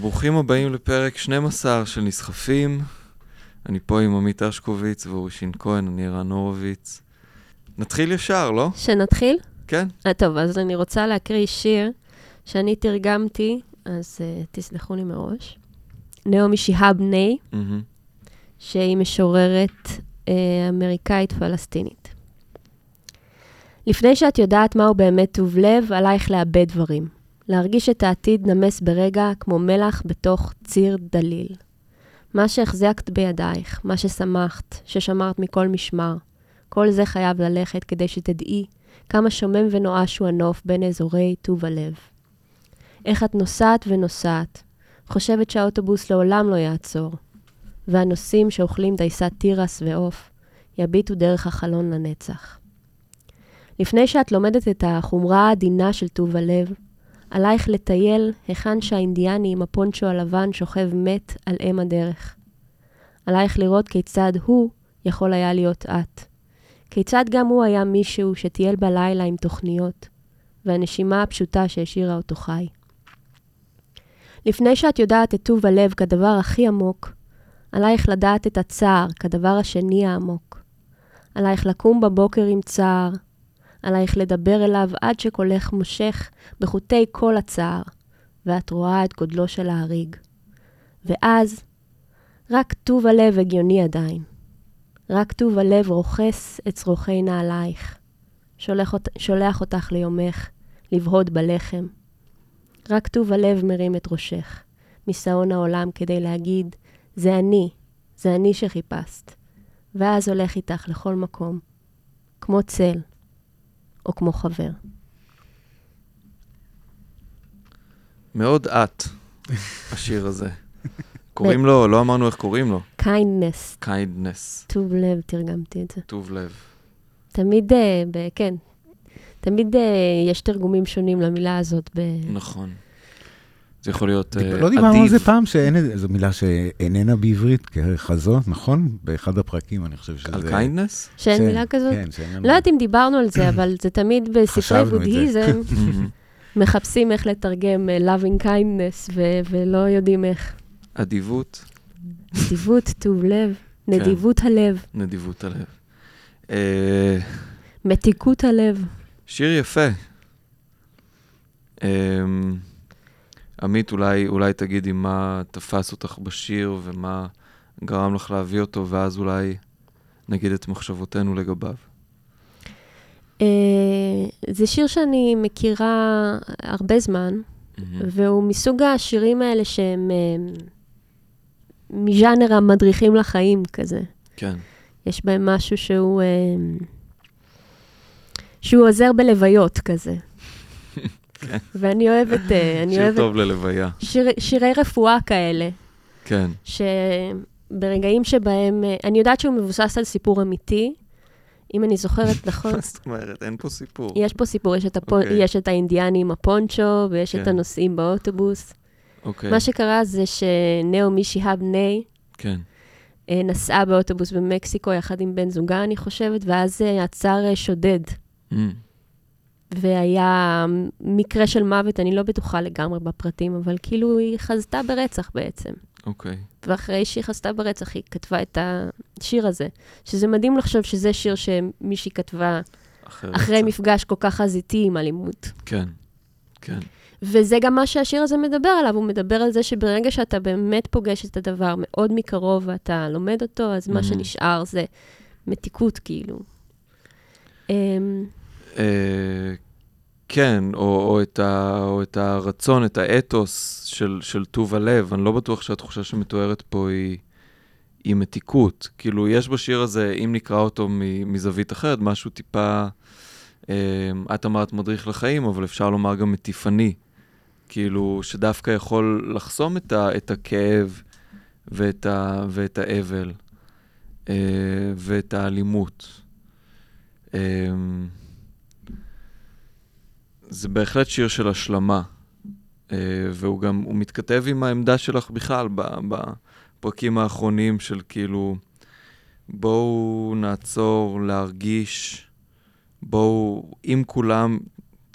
וברוכים הבאים לפרק 12 של נסחפים. אני פה עם עמית אשקוביץ ואורי שין כהן, אני ערן הורוביץ. נתחיל ישר, לא? שנתחיל? כן. אה, טוב, אז אני רוצה להקריא שיר שאני תרגמתי, אז uh, תסלחו לי מראש. נעמי שיהאב ניי, מהמם. שהיא משוררת uh, אמריקאית פלסטינית. לפני שאת יודעת מהו באמת טוב לב, עלייך לאבד דברים. להרגיש את העתיד נמס ברגע כמו מלח בתוך ציר דליל. מה שהחזקת בידייך, מה ששמחת, ששמרת מכל משמר, כל זה חייב ללכת כדי שתדעי כמה שומם ונואש הוא הנוף בין אזורי טוב הלב. איך את נוסעת ונוסעת, חושבת שהאוטובוס לעולם לא יעצור, והנוסעים שאוכלים דייסת תירס ועוף יביטו דרך החלון לנצח. לפני שאת לומדת את החומרה העדינה של טוב הלב, עלייך לטייל היכן שהאינדיאני עם הפונצ'ו הלבן שוכב מת על אם הדרך. עלייך לראות כיצד הוא יכול היה להיות את. כיצד גם הוא היה מישהו שטייל בלילה עם תוכניות, והנשימה הפשוטה שהשאירה אותו חי. לפני שאת יודעת את טוב הלב כדבר הכי עמוק, עלייך לדעת את הצער כדבר השני העמוק. עלייך לקום בבוקר עם צער, עלייך לדבר אליו עד שקולך מושך בחוטי כל הצער, ואת רואה את גודלו של ההריג. ואז, רק טוב הלב הגיוני עדיין. רק טוב הלב רוכס את צרוכי נעלייך. שולח, אות- שולח אותך ליומך, לבהוד בלחם. רק טוב הלב מרים את ראשך, משאון העולם כדי להגיד, זה אני, זה אני שחיפשת. ואז הולך איתך לכל מקום, כמו צל, או כמו חבר. מאוד את, השיר הזה. קוראים לו, לא אמרנו איך קוראים לו. kindness, kindness, טוב לב, תרגמתי את זה. טוב לב. תמיד, אה, כן, תמיד אה, יש תרגומים שונים למילה הזאת. ב... נכון. זה יכול להיות דיב- אה, לא דיברנו על. זה פעם, שאין זו מילה שאיננה בעברית ככזאת, נכון? באחד הפרקים, אני חושב שזה... על kindness? שאין כן, מילה כזאת? כן, שאין לנו... לא יודעת אם דיברנו על זה, אבל זה תמיד בספרי. בודהיזם. מחפשים איך לתרגם אה, loving kindness, ו- ולא יודעים איך. אדיבות, נדיבות, טוב לב, כן. נדיבות הלב, נדיבות הלב. אה, מתיקות הלב. שיר יפה. עמית, אולי, אולי תגידי מה תפס אותך בשיר ומה גרם לך להביא אותו, ואז אולי נגיד את מחשבותינו לגביו. אה, זה שיר שאני מכירה הרבה זמן, מהמם. והוא מסוג השירים האלה שהם אה, מז'אנר המדריכים לחיים כזה. כן, יש בהם משהו שהוא... אה, שהוא עוזר בלוויות כזה. כן. ואני אוהבת, אה, שיר אוהבת טוב ללוויה. שיר, שירי רפואה כאלה, כן, שברגעים שבהם, אה, אני יודעת שהוא מבוסס על סיפור אמיתי, אם אני זוכרת נכון, מה זאת אומרת? אין פה סיפור. יש פה סיפור, יש את, הפו, אוקיי. יש את האינדיאני עם הפונצ'ו, ויש את כן. הנוסעים באוטובוס. אוקיי, מה שקרה זה שנאומי שיהאב ניי כן. אה, נסעה באוטובוס במקסיקו יחד עם בן זוגה, אני חושבת, ואז עצר שודד. אמ, והיה מקרה של מוות, אני לא בטוחה לגמרי בפרטים, אבל כאילו היא חזתה ברצח בעצם. אוקיי. ואחרי שהיא חזתה ברצח, היא כתבה את השיר הזה. שזה מדהים לחשוב שזה שיר שמישהי כתבה אחרי אחרי רצח. מפגש כל כך חזיתי עם אלימות. כן, כן. וזה גם מה שהשיר הזה מדבר עליו, הוא מדבר על זה שברגע שאתה באמת פוגש את הדבר מאוד מקרוב ואתה לומד אותו, אז מה Mhm. שנשאר זה מתיקות, כאילו. אה, כן, או, או, את ה, או את הרצון, את האתוס של, של טוב הלב. אני לא בטוח שהתחושה שמתוארת פה היא, היא מתיקות. כאילו, יש בשיר הזה, אם נקרא אותו מזווית אחרת, משהו טיפה, אה, את אמרת מדריך לחיים, אבל אפשר לומר גם מטיפני. כאילו, שדווקא יכול לחסום את, ה, את הכאב ואת, ה, ואת האבל אה, ואת האלימות. אה, זה בהחלט שיר של השלמה, אה, והוא גם, הוא מתכתב עם העמדה שלך בכלל בפרקים האחרונים של כאילו, בואו נעצור, להרגיש, בואו, אם כולם,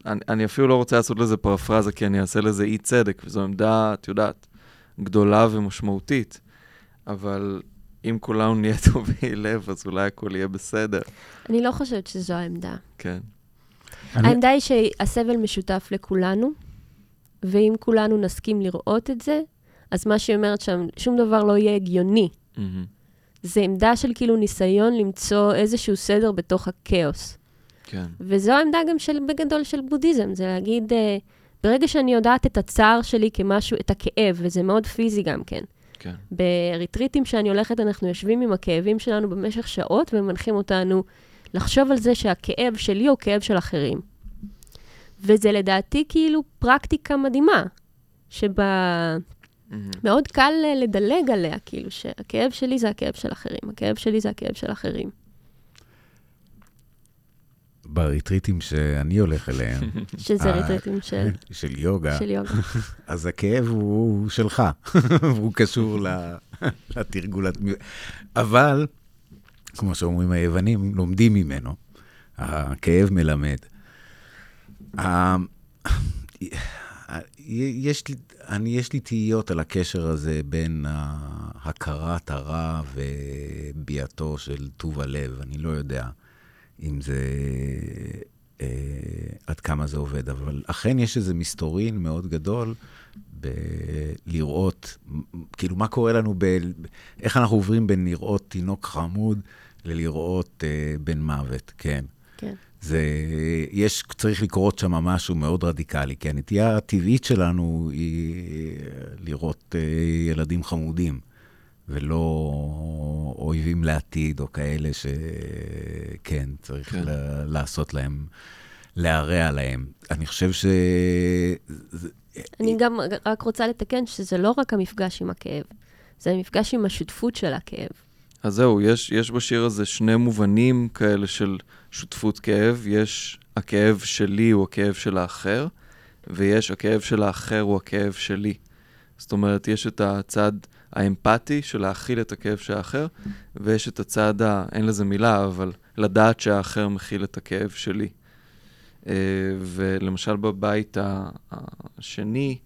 אני, אני אפילו לא רוצה לעשות לזה פרפרזה, כי אני אעשה לזה אי צדק, וזו עמדה, את יודעת, גדולה ומשמעותית, אבל אם כולנו נהיה טובי לב, אז אולי הכל יהיה בסדר. אני לא חושבת שזו העמדה. כן. אני- העמדה היא שהסבל משותף לכולנו, ואם כולנו נסכים לראות את זה, אז מה שהיא אומרת שם, שום דבר לא יהיה הגיוני. מהמם. זה עמדה של כאילו ניסיון למצוא איזשהו סדר בתוך הכאוס. כן. וזו העמדה גם של, בגדול של בודהיזם, זה להגיד, אה, ברגע שאני יודעת את הצער שלי כמשהו, את הכאב, וזה מאוד פיזי גם כן. כן. בריטריטים שאני הולכת, אנחנו יושבים עם הכאבים שלנו במשך שעות ומנחים אותנו לחשוב על זה שהכאב שלי הוא כאב של אחרים. וזה לדעתי כאילו פרקטיקה מדהימה, שבה מהמם. מאוד קל אה, לדלג עליה, כאילו שהכאב שלי זה הכאב של אחרים, הכאב שלי זה הכאב של אחרים. בריטריטים שאני הולך אליהם, שזה ריטריטים של, של יוגה, של יוגה. אז הכאב הוא שלך, והוא קשור לתרגול. אבל, כמו שאומרים היוונים, לומדים ממנו. הכאב מלמד. ה- יש לי, אני, יש לי תהיות על הקשר הזה בין הכרת הרע וביאתו של טוב הלב. אני לא יודע אם זה, אה, עד כמה זה עובד, אבל אכן יש איזה מסתורין מאוד גדול בלראות, כאילו, מה קורה לנו, ב, איך אנחנו עוברים בין לראות תינוק חמוד ללראות אה, בן מוות, כן. כן. זה, יש, צריך לקרות שם משהו מאוד רדיקלי, כי הנטייה הטבעית שלנו היא לראות אה, ילדים חמודים, ולא אויבים לעתיד, או כאלה שכן, צריך כן. ל- לעשות להם, להרע להם. אני חושב ש... זה- אני גם רק רוצה לתקן שזה לא רק המפגש עם הכאב, זה המפגש עם השותפות של הכאב. אז זהו, יש, יש בשיר הזה שני מובנים כאלה של שותפות כאב. יש הכאב שלי הוא הכאב של האחר, ויש הכאב של האחר הוא הכאב שלי. זאת אומרת, יש את הצד האמפתי של להכיל את הכאב של האחר, ויש את הצד, ה... אין לזה מילה, אבל לדעת שהאחר מכיל את הכאב שלי. אה, ולמשל בבית השני,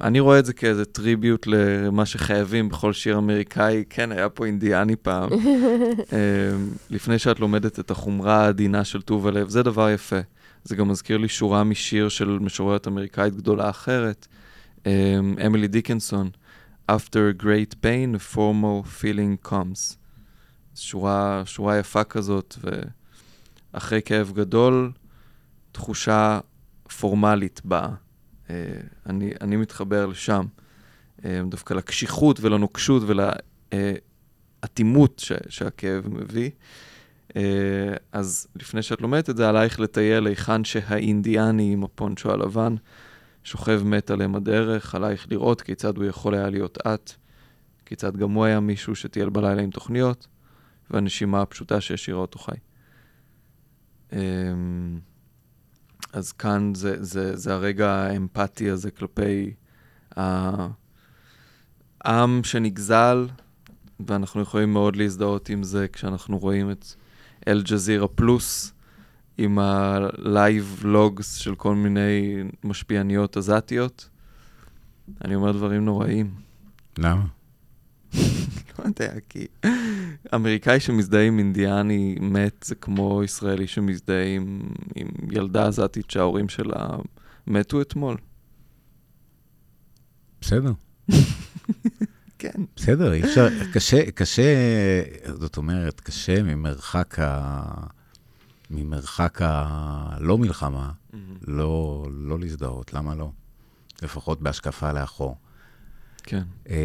אני רואה את זה כאיזה טריביוט למה שחייבים בכל שיר אמריקאי. כן, היה פה אינדיאני פעם. אה, לפני שאת לומדת את החומרה העדינה של טוב הלב, זה דבר יפה. זה גם מזכיר לי שורה משיר של משוררת אמריקאית גדולה אחרת, אה, אמילי דיקנסון, After great pain, a formal feeling comes. שורה, שורה יפה כזאת, ואחרי כאב גדול, תחושה פורמלית באה. אה, אני, אני מתחבר לשם, אה, דווקא לקשיחות ולנוקשות ולאטימות ש, שהכאב מביא. אה, אז לפני שאת לומדת את זה, עלייך לטייל היכן שהאינדיאני עם הפונצ'ו הלבן שוכב מת על אם הדרך, עלייך לראות כיצד הוא יכול היה להיות את, כיצד גם הוא היה מישהו שטייל בלילה עם תוכניות, והנשימה הפשוטה שהשאירה אותו חי. אז כאן זה, זה, זה הרגע האמפתי הזה כלפי העם שנגזל, ואנחנו יכולים מאוד להזדהות עם זה כשאנחנו רואים את אל-ג'זירה פלוס, עם ה live vlogs של כל מיני משפיעניות עזתיות. אני אומר דברים נוראים. למה? לא יודע, כי אמריקאי שמזדהה עם אינדיאני מת זה כמו ישראלי שמזדהה עם, עם ילדה עזתית שההורים שלה מתו אתמול. בסדר. כן. בסדר, אי אפשר, קשה, קשה, זאת אומרת, קשה ממרחק ה... ממרחק הלא מלחמה, לא, לא להזדהות, למה לא? לפחות בהשקפה לאחור. כן. אה,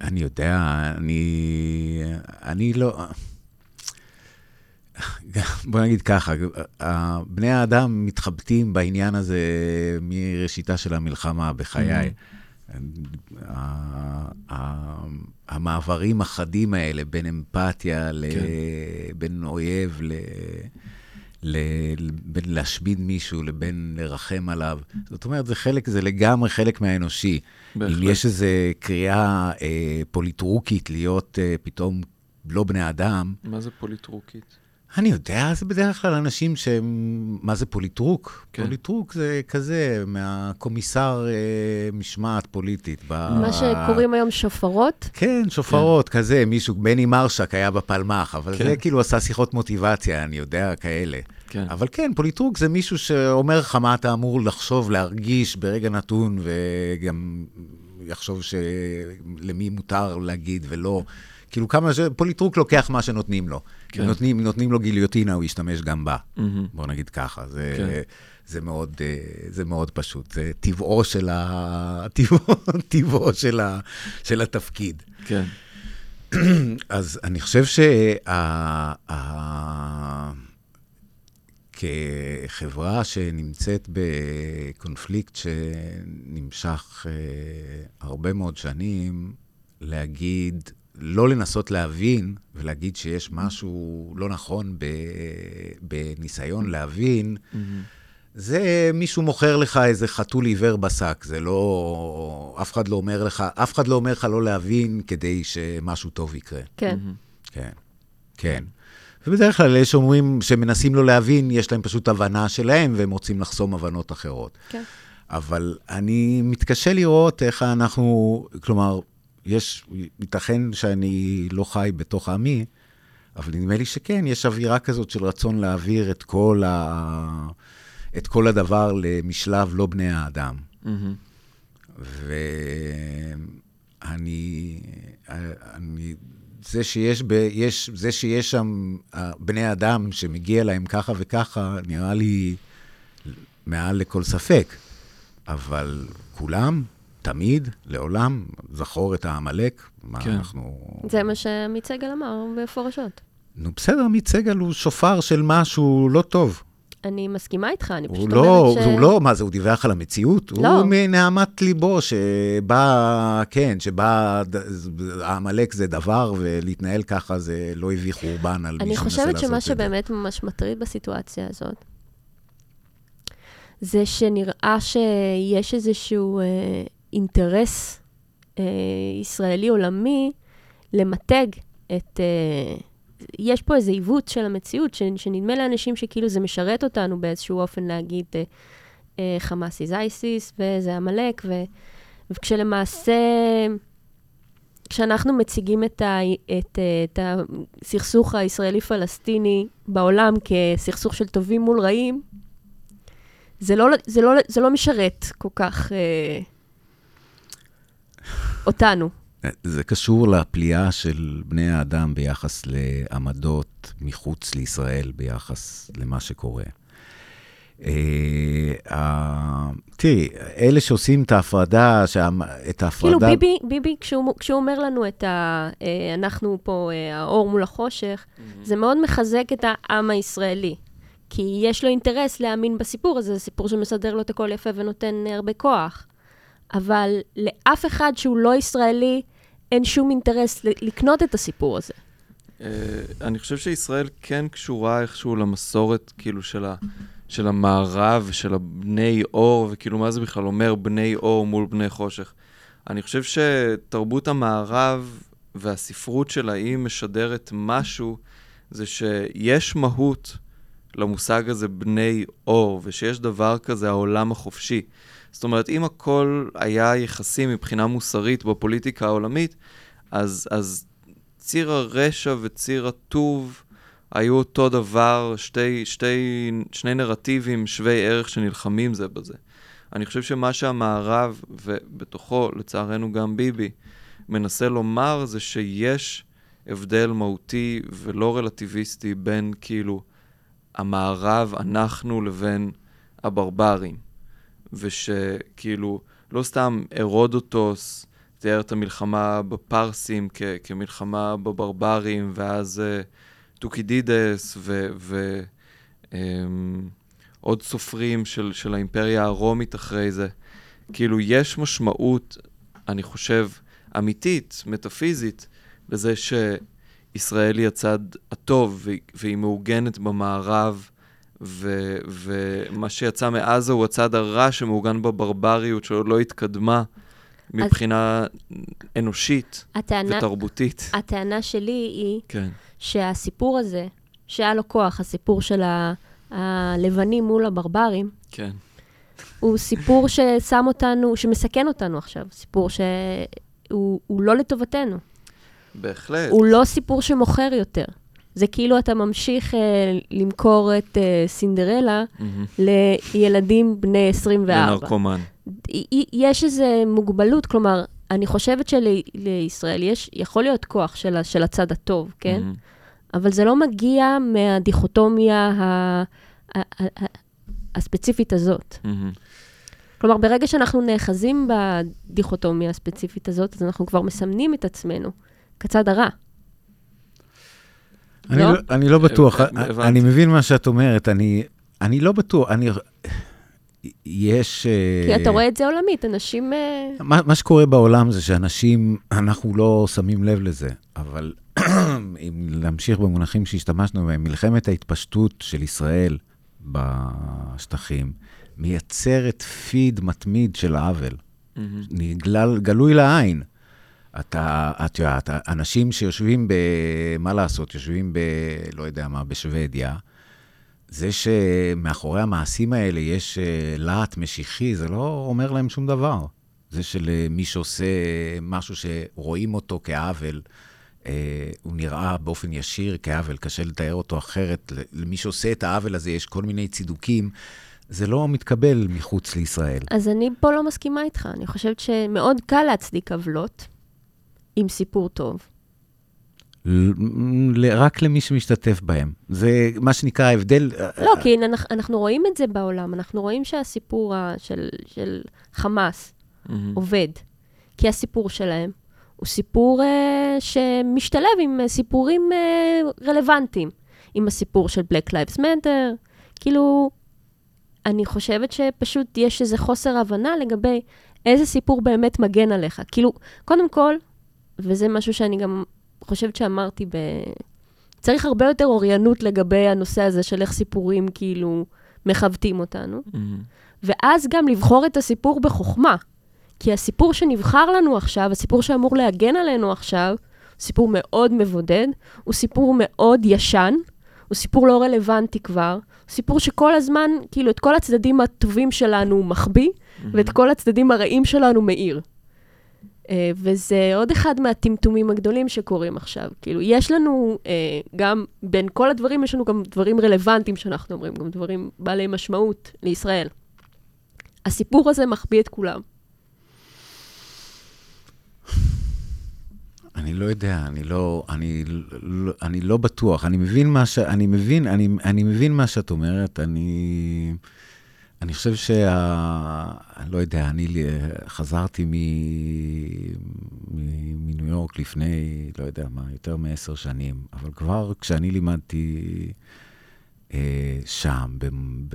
אני יודע, אני, אני לא... בוא נגיד ככה, אה, בני האדם מתחבטים בעניין הזה מראשיתה של המלחמה בחיי. ה- המעברים החדים האלה בין אמפתיה, ל- בין אויב, ל- בין להשמיד מישהו לבין לרחם עליו. זאת אומרת, זה חלק, זה לגמרי חלק מהאנושי. בהחלט. אם יש איזו קריאה אה, פוליטרוקית להיות אה, פתאום לא בני אדם, מה זה פוליטרוקית? אני יודע, זה בדרך כלל אנשים שהם... מה זה פוליטרוק? כן. פוליטרוק זה כזה, מהקומיסר אה, משמעת פוליטית. ב... מה שקוראים היום שופרות. כן, שופרות, כזה, מישהו, בני מרשק היה בפלמ"ח, אבל כן. זה כאילו עשה שיחות מוטיבציה, אני יודע, כאלה. כן. אבל כן, פוליטרוק זה מישהו שאומר לך מה אתה אמור לחשוב, להרגיש ברגע נתון, וגם יחשוב שלמי מותר להגיד ולא. כאילו כמה ש... פוליטרוק לוקח מה שנותנים לו. כן. נותנים, נותנים לו גיליוטינה, הוא ישתמש גם בה. מהמם. בוא נגיד ככה. זה, כן. זה, מאוד, אה, זה מאוד פשוט. זה טבעו של, ה... טבעו, טבעו של, ה... של התפקיד. כן. אז אני חושב שה... ה... כחברה שנמצאת בקונפליקט שנמשך אה, הרבה מאוד שנים, להגיד, לא לנסות להבין ולהגיד שיש משהו לא נכון ב... בניסיון להבין, מהמם. זה מישהו מוכר לך איזה חתול עיוור בשק, זה לא... אף אחד לא אומר לך, אף אחד לא אומר לך לא להבין כדי שמשהו טוב יקרה. כן. מהמם. כן, כן. ובדרך כלל אלה שאומרים, שמנסים לא להבין, יש להם פשוט הבנה שלהם, והם רוצים לחסום הבנות אחרות. כן. אבל אני מתקשה לראות איך אנחנו, כלומר, יש, ייתכן שאני לא חי בתוך עמי, אבל נדמה לי שכן, יש אווירה כזאת של רצון להעביר את כל, ה... את כל הדבר למשלב לא בני האדם. מהמם. ואני, אני, זה שיש, ב, יש, זה שיש שם אה, בני אדם שמגיע להם ככה וככה, נראה לי מעל לכל ספק. אבל כולם, תמיד, לעולם, זכור את העמלק. מה כן. אנחנו... זה מה שעמית סגל אמר מפורשות. נו, בסדר, עמית סגל הוא שופר של משהו לא טוב. אני מסכימה איתך, אני פשוט לא, אומרת ש... הוא לא, מה זה, הוא דיווח על המציאות? לא. הוא מנהמת ליבו, שבא, כן, שבא, העמלק זה דבר, ולהתנהל ככה זה לא הביא חורבן על אני מי שמנסה חושבת לעשות שמה את זה. שבאמת ממש מטריד בסיטואציה הזאת, זה שנראה שיש איזשהו אה, אינטרס אה, ישראלי עולמי למתג את... אה, יש פה איזה עיוות של המציאות, ש, שנדמה לאנשים שכאילו זה משרת אותנו באיזשהו אופן להגיד אה, אה, חמאס איז אייסיס וזה עמלק, וכשלמעשה... כשאנחנו מציגים את, ה, את, אה, את הסכסוך הישראלי-פלסטיני בעולם כסכסוך של טובים מול רעים, זה לא, זה לא, זה לא משרת כל כך אה, אותנו. זה קשור לפליאה של בני האדם ביחס לעמדות מחוץ לישראל, ביחס למה שקורה. אה, תראי, אלה שעושים את ההפרדה, את ההפרדה... כאילו ביבי, ביבי כשהוא, כשהוא אומר לנו את ה... אה, אנחנו פה, אה, האור מול החושך, זה מאוד מחזק את העם הישראלי. כי יש לו אינטרס להאמין בסיפור הזה, זה סיפור שמסדר לו את הכל יפה ונותן הרבה כוח. אבל לאף אחד שהוא לא ישראלי, אין שום אינטרס לקנות את הסיפור הזה. אה, אני חושב שישראל כן קשורה איכשהו למסורת, כאילו, של, ה, של המערב, של הבני אור, וכאילו, מה זה בכלל אומר בני אור מול בני חושך. אני חושב שתרבות המערב והספרות שלה, היא משדרת משהו, זה שיש מהות למושג הזה בני אור, ושיש דבר כזה העולם החופשי. זאת אומרת, אם הכל היה יחסי מבחינה מוסרית בפוליטיקה העולמית, אז, אז ציר הרשע וציר הטוב היו אותו דבר, שתי, שתי, שני נרטיבים שווי ערך שנלחמים זה בזה. אני חושב שמה שהמערב, ובתוכו, לצערנו גם ביבי, מנסה לומר זה שיש הבדל מהותי ולא רלטיביסטי בין כאילו המערב, אנחנו, לבין הברברים. ושכאילו, לא סתם הרודוטוס תיאר את המלחמה בפרסים כ- כמלחמה בברברים, ואז אה, טוקידידס ועוד סופרים של, של האימפריה הרומית אחרי זה. כאילו, יש משמעות, אני חושב, אמיתית, מטאפיזית, לזה שישראל היא הצד הטוב, והיא, והיא מעוגנת במערב, ו, ומה שיצא מעזה הוא הצד הרע שמעוגן בברבריות, שעוד לא התקדמה מבחינה אנושית הטענה, ותרבותית. הטענה שלי היא כן, שהסיפור הזה, שהיה לו כוח, הסיפור של ה- הלבנים מול הברברים, כן. הוא סיפור ששם אותנו, שמסכן אותנו עכשיו, סיפור שהוא הוא לא לטובתנו. בהחלט. הוא לא סיפור שמוכר יותר. זה כאילו אתה ממשיך אה, למכור את אה, סינדרלה מהמם. לילדים בני 24. לנרקומן. יש איזו מוגבלות, כלומר, אני חושבת שלישראל יש, יכול להיות כוח של, של הצד הטוב, כן? מהמם. אבל זה לא מגיע מהדיכוטומיה ה- ה- ה- ה- הספציפית הזאת. מהמם. כלומר, ברגע שאנחנו נאחזים בדיכוטומיה הספציפית הזאת, אז אנחנו כבר מסמנים את עצמנו כצד הרע. אני לא? לא, אני לא בטוח. אני מבין מה שאת אומרת, אני, אני לא בטוח, אני... יש... כי אה, אתה רואה את זה עולמית, אנשים... אה, מה, מה שקורה בעולם זה שאנשים, אנחנו לא שמים לב לזה, אבל אם להמשיך במונחים שהשתמשנו בהם, מלחמת ההתפשטות של ישראל בשטחים מייצרת פיד מתמיד של עוול. נגלל, גלוי לעין. אתה, את יודעת, אנשים שיושבים ב... מה לעשות, יושבים ב... לא יודע מה, בשוודיה, זה שמאחורי המעשים האלה יש אה, להט משיחי, זה לא אומר להם שום דבר. זה שלמי שעושה משהו שרואים אותו כעוול, אה, הוא נראה באופן ישיר כעוול, קשה לתאר אותו אחרת. למי שעושה את העוול הזה יש כל מיני צידוקים. זה לא מתקבל מחוץ לישראל. אז אני פה לא מסכימה איתך. אני חושבת שמאוד קל להצדיק עוולות עם סיפור טוב. ל- רק למי שמשתתף בהם. זה מה שנקרא ההבדל. לא, כי אנחנו, אנחנו רואים את זה בעולם. אנחנו רואים שהסיפור של, של חמאס מהמם. עובד. כי הסיפור שלהם הוא סיפור אה, שמשתלב עם אה, סיפורים אה, רלוונטיים. עם הסיפור של Black Lives Matter. כאילו, אני חושבת שפשוט יש איזה חוסר הבנה לגבי איזה סיפור באמת מגן עליך. כאילו, קודם כל, וזה משהו שאני גם חושבת שאמרתי ב... צריך הרבה יותר אוריינות לגבי הנושא הזה של איך סיפורים כאילו מכבדים אותנו. מהמם. ואז גם לבחור את הסיפור בחוכמה. כי הסיפור שנבחר לנו עכשיו, הסיפור שאמור להגן עלינו עכשיו, סיפור מאוד מבודד, הוא סיפור מאוד ישן, הוא סיפור לא רלוונטי כבר, הוא סיפור שכל הזמן, כאילו, את כל הצדדים הטובים שלנו הוא מחביא, ואת כל הצדדים הרעים שלנו מאיר. אה, וזה עוד אחד מהטמטומים הגדולים שקורים עכשיו. כאילו, יש לנו אה, גם, בין כל הדברים, יש לנו גם דברים רלוונטיים שאנחנו אומרים, גם דברים בעלי משמעות לישראל. הסיפור הזה מחביא את כולם. אני לא יודע, אני לא, אני, לא, אני לא בטוח. אני מבין מה ש... אני מבין, אני, אני מבין מה שאת אומרת. אני, אני חושב שה... אני לא יודע, אני אה, חזרתי מ, מ, מניו יורק לפני, לא יודע מה, יותר מעשר שנים, אבל כבר כשאני לימדתי אה, שם,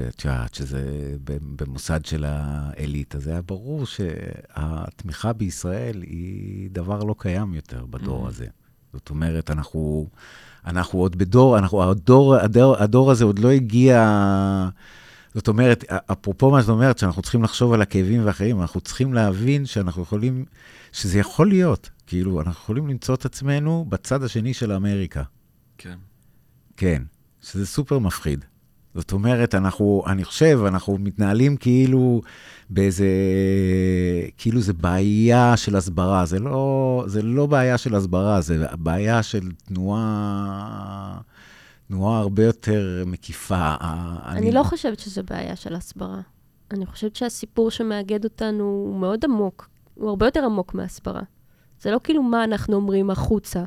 את יודעת, שזה במוסד של האליטה, זה היה ברור שהתמיכה בישראל היא דבר לא קיים יותר בדור Mhm. הזה. זאת אומרת, אנחנו, אנחנו עוד בדור, אנחנו, הדור, הדור, הדור הזה עוד לא הגיע... זאת אומרת, אפרופו מה שאת אומרת, שאנחנו צריכים לחשוב על הכאבים ואחרים, אנחנו צריכים להבין שאנחנו יכולים, שזה יכול להיות, כאילו, אנחנו יכולים למצוא את עצמנו בצד השני של אמריקה. כן. כן, שזה סופר מפחיד. זאת אומרת, אנחנו, אני חושב, אנחנו מתנהלים כאילו באיזה, כאילו זה בעיה של הסברה. זה לא, זה לא בעיה של הסברה, זה בעיה של תנועה, תנועה הרבה יותר מקיפה. אני, אני לא חושבת שזו בעיה של הסברה. אני חושבת שהסיפור שמאגד אותנו הוא מאוד עמוק. הוא הרבה יותר עמוק מהסברה. זה לא כאילו מה אנחנו אומרים החוצה,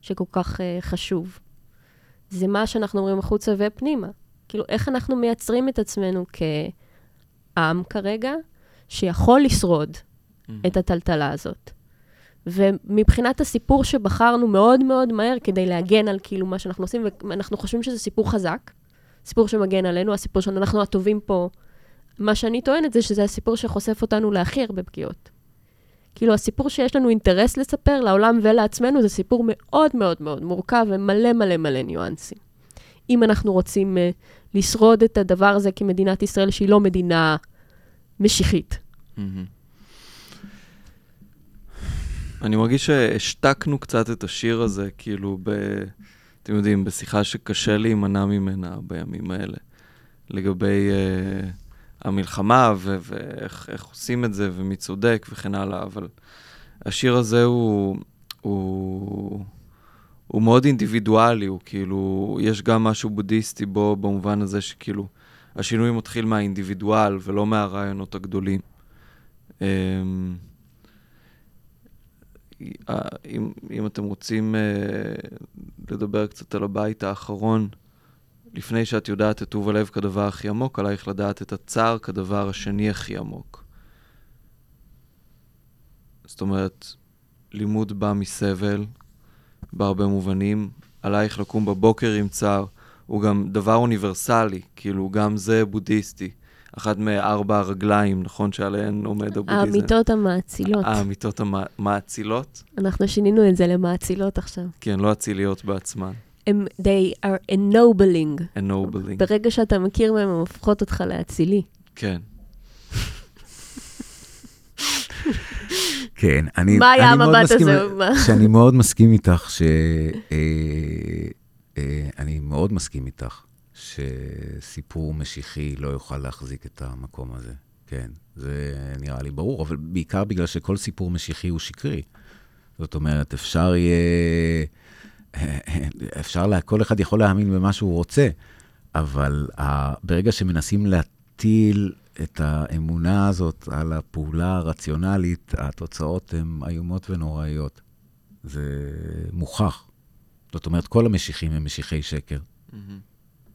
שכל כך uh, חשוב. זה מה שאנחנו אומרים החוצה ופנימה. כאילו, איך אנחנו מייצרים את עצמנו כעם כרגע, שיכול לשרוד את הטלטלה הזאת. ומבחינת הסיפור שבחרנו מאוד מאוד מהר כדי להגן על כאילו מה שאנחנו עושים, ואנחנו חושבים שזה סיפור חזק, סיפור שמגן עלינו, הסיפור שאנחנו הטובים פה. מה שאני טוענת זה שזה הסיפור שחושף אותנו להכי הרבה פגיעות. כאילו, הסיפור שיש לנו אינטרס לספר לעולם ולעצמנו זה סיפור מאוד מאוד מאוד מורכב ומלא מלא מלא ניואנסים. אם אנחנו רוצים uh, לשרוד את הדבר הזה כמדינת ישראל, שהיא לא מדינה משיחית. אני מרגיש שהשתקנו קצת את השיר הזה, כאילו, ב... אתם יודעים, בשיחה שקשה להימנע ממנה בימים האלה, לגבי uh, המלחמה ו- ואיך איך עושים את זה ומי צודק וכן הלאה, אבל השיר הזה הוא, הוא, הוא מאוד אינדיבידואלי, הוא כאילו, יש גם משהו בודהיסטי בו במובן הזה שכאילו, השינוי מתחיל מהאינדיבידואל ולא מהרעיונות הגדולים. Um, אם, אם אתם רוצים uh, לדבר קצת על הבית האחרון, לפני שאת יודעת את טוב הלב כדבר הכי עמוק, עלייך לדעת את הצער כדבר השני הכי עמוק. זאת אומרת, לימוד בא מסבל, בהרבה מובנים. עלייך לקום בבוקר עם צער, הוא גם דבר אוניברסלי, כאילו, גם זה בודהיסטי. אחת מארבע הרגליים, נכון, שעליהן עומד הבודהיזם. האמיתות המאצילות. האמיתות המאצילות? אנחנו שינינו את זה למאצילות עכשיו. כן, לא אציליות בעצמן. הם, they are ennobling. ennobling. ברגע שאתה מכיר בהם, הם הופכות אותך לאצילי. כן. כן, אני, מה היה אני מאוד המבט מסכים, הזה? שאני מאוד מסכים איתך, ש... אה, אה, אני מאוד מסכים איתך שסיפור משיחי לא יוכל להחזיק את המקום הזה. כן, זה נראה לי ברור, אבל בעיקר בגלל שכל סיפור משיחי הוא שקרי. זאת אומרת, אפשר יהיה... אפשר, לה, כל אחד יכול להאמין במה שהוא רוצה, אבל ה, ברגע שמנסים להטיל את האמונה הזאת על הפעולה הרציונלית, התוצאות הן איומות ונוראיות. זה מוכח. זאת אומרת, כל המשיחים הם משיחי שקר.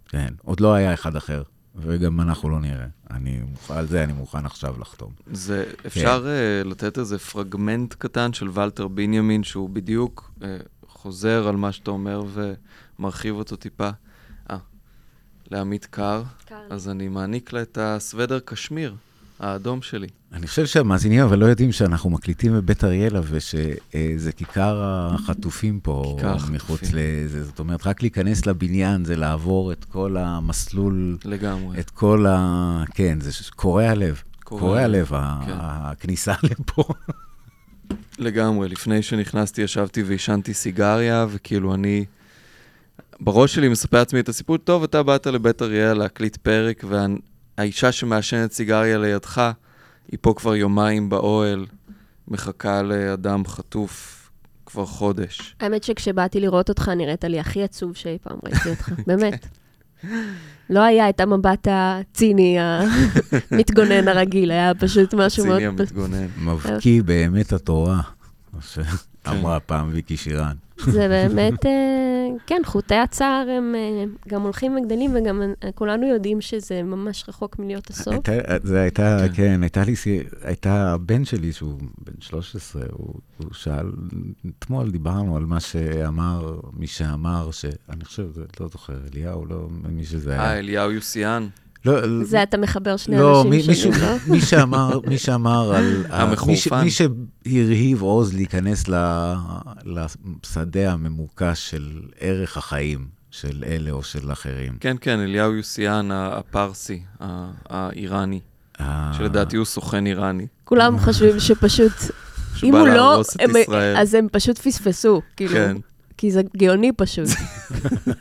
כן, עוד לא היה אחד אחר, וגם אנחנו לא נראה. אני, על זה אני מוכן עכשיו לחתום. זה, אפשר כן. uh, לתת איזה פרגמנט קטן של ולטר בנימין, שהוא בדיוק uh, חוזר על מה שאתה אומר ומרחיב אותו טיפה. אה, לעמית קר, אז אני מעניק לה את הסוודר קשמיר. האדום שלי. אני חושב שהמאזינים אבל לא יודעים שאנחנו מקליטים בבית אריאלה ושזה כיכר החטופים פה כיכר מחוץ החטופים. לזה. זאת אומרת, רק להיכנס לבניין זה לעבור את כל המסלול. לגמרי. את כל ה... כן, זה קורע לב. קורע לב, כן. הכניסה לפה. לגמרי. לפני שנכנסתי ישבתי ועישנתי סיגריה, וכאילו אני... בראש שלי מספר לעצמי את הסיפור, טוב, אתה באת לבית אריאלה להקליט פרק, ואני... האישה שמעשנת סיגריה לידך, היא פה כבר יומיים באוהל, מחכה לאדם חטוף כבר חודש. האמת שכשבאתי לראות אותך, נראית לי הכי עצוב שאי פעם ראיתי אותך, באמת. לא היה את המבט הציני, המתגונן הרגיל, היה פשוט משהו מאוד... הציני המתגונן. מבקיא באמת התורה, שאמרה פעם ויקי שירן. זה באמת, אה, כן, חוטי הצער הם אה, גם הולכים וגדלים, וגם כולנו יודעים שזה ממש רחוק מלהיות הסוף. זה הייתה, כן, כן הייתה לי, הייתה הבן שלי, שהוא בן 13, הוא, הוא שאל, אתמול דיברנו על מה שאמר, מי שאמר, שאני חושב, לא זוכר, אליהו, לא, מי שזה היה. אה, אליהו יוסיאן. לא, זה אתה מחבר שני לא, אנשים מי, שונים, לא? מי שאמר, מי שאמר על... המחורפן. מי שהרהיב עוז להיכנס לשדה הממוקש של ערך החיים של אלה או של אחרים. כן, כן, אליהו יוסיאן הפרסי, האיראני, שלדעתי הוא סוכן איראני. כולם חושבים שפשוט... אם הוא לא, הם, אז הם פשוט פספסו, כאילו. כן. כי זה גאוני פשוט.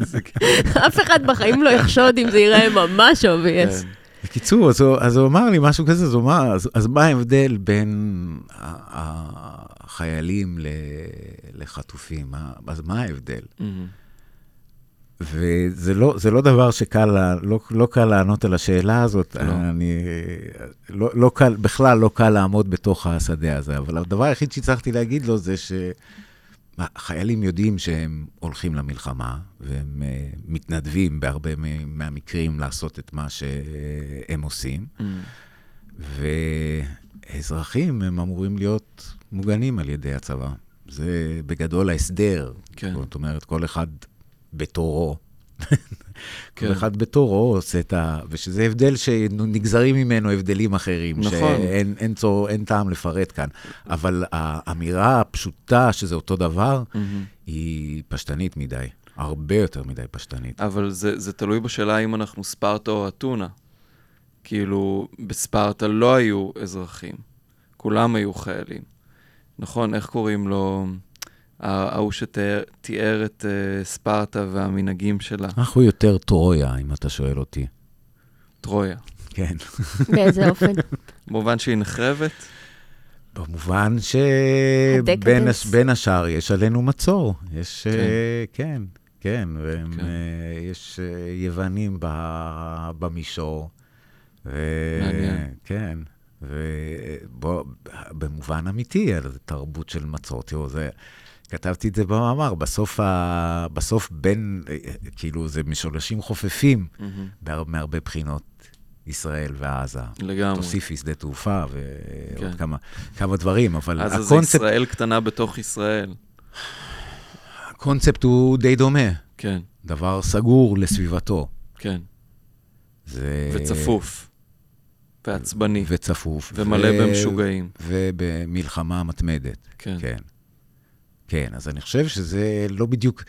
אף אחד בחיים לא יחשוד אם זה ייראה ממש obvious. כן. בקיצור, אז, אז הוא אמר לי משהו כזה, אז הוא אמר, אז, אז מה ההבדל בין החיילים לחטופים? אז מה ההבדל? Mm-hmm. וזה לא, לא דבר שקל, לא, לא קל לענות על השאלה הזאת. לא. אני, לא, לא קל, בכלל לא קל לעמוד בתוך השדה הזה, אבל הדבר היחיד שהצלחתי להגיד לו זה ש... החיילים יודעים שהם הולכים למלחמה, והם uh, מתנדבים בהרבה מהמקרים לעשות את מה שהם עושים, mm. ואזרחים הם אמורים להיות מוגנים על ידי הצבא. זה בגדול ההסדר. כן. זאת אומרת, כל אחד בתורו. כל אחד בתורו עושה את ה... ושזה הבדל שנגזרים ממנו הבדלים אחרים. נכון. שאין אין צור, אין טעם לפרט כאן. אבל האמירה הפשוטה שזה אותו דבר. היא פשטנית מדי. הרבה יותר מדי פשטנית. אבל זה, זה תלוי בשאלה אם אנחנו ספרטה או אתונה. כאילו, בספרטה לא היו אזרחים, כולם היו חיילים. נכון, איך קוראים לו? ההוא שתיאר את uh, ספרטה והמנהגים שלה, אנחנו יותר טרויה, אם אתה שואל אותי. טרויה. כן. באיזה אופן? במובן שהיא נחרבת? במובן שבין. בין השאר יש עלינו מצור. יש, כן. כן, כן, כן, כן. ויש יוונים ב- במישור. ו- מעניין. כן, ובוא, במובן אמיתי, על תרבות של מצור. תראו, זה... כתבתי את זה במאמר, בסוף, ה... בסוף בין, כאילו, זה משולשים חופפים. בהר- מהרבה בחינות, ישראל ועזה. לגמרי. תוסיפי שדה תעופה ועוד כן. כמה, כמה דברים, אבל אז זה הקונספט, ישראל קטנה בתוך ישראל. הקונספט הוא די דומה. כן, דבר סגור לסביבתו. כן. זה... וצפוף. ועצבני. וצפוף. ומלא ו- במשוגעים. ובמלחמה מתמדת. כן. כן. כן, אז אני חושב שזה לא בדיוק...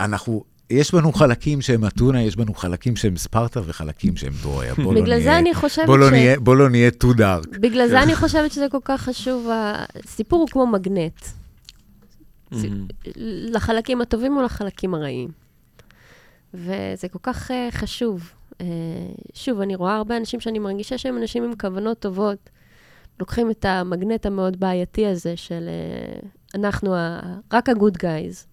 אנחנו... יש בנו חלקים שהם אתונה, יש בנו חלקים שהם ספרטה וחלקים שהם טרויה. בוא לא בגלל נהיה- זה אני חושבת בוא לא ש... נהיה- בוא לא נהיה too dark. בגלל זה אני חושבת שזה כל כך חשוב. הסיפור הוא כמו מגנט, מהמם. לחלקים הטובים ולחלקים הרעים. וזה כל כך uh, חשוב. Uh, שוב, אני רואה הרבה אנשים שאני מרגישה שהם אנשים עם כוונות טובות, לוקחים את המגנט המאוד בעייתי הזה של uh, אנחנו ה- רק ה-good guys.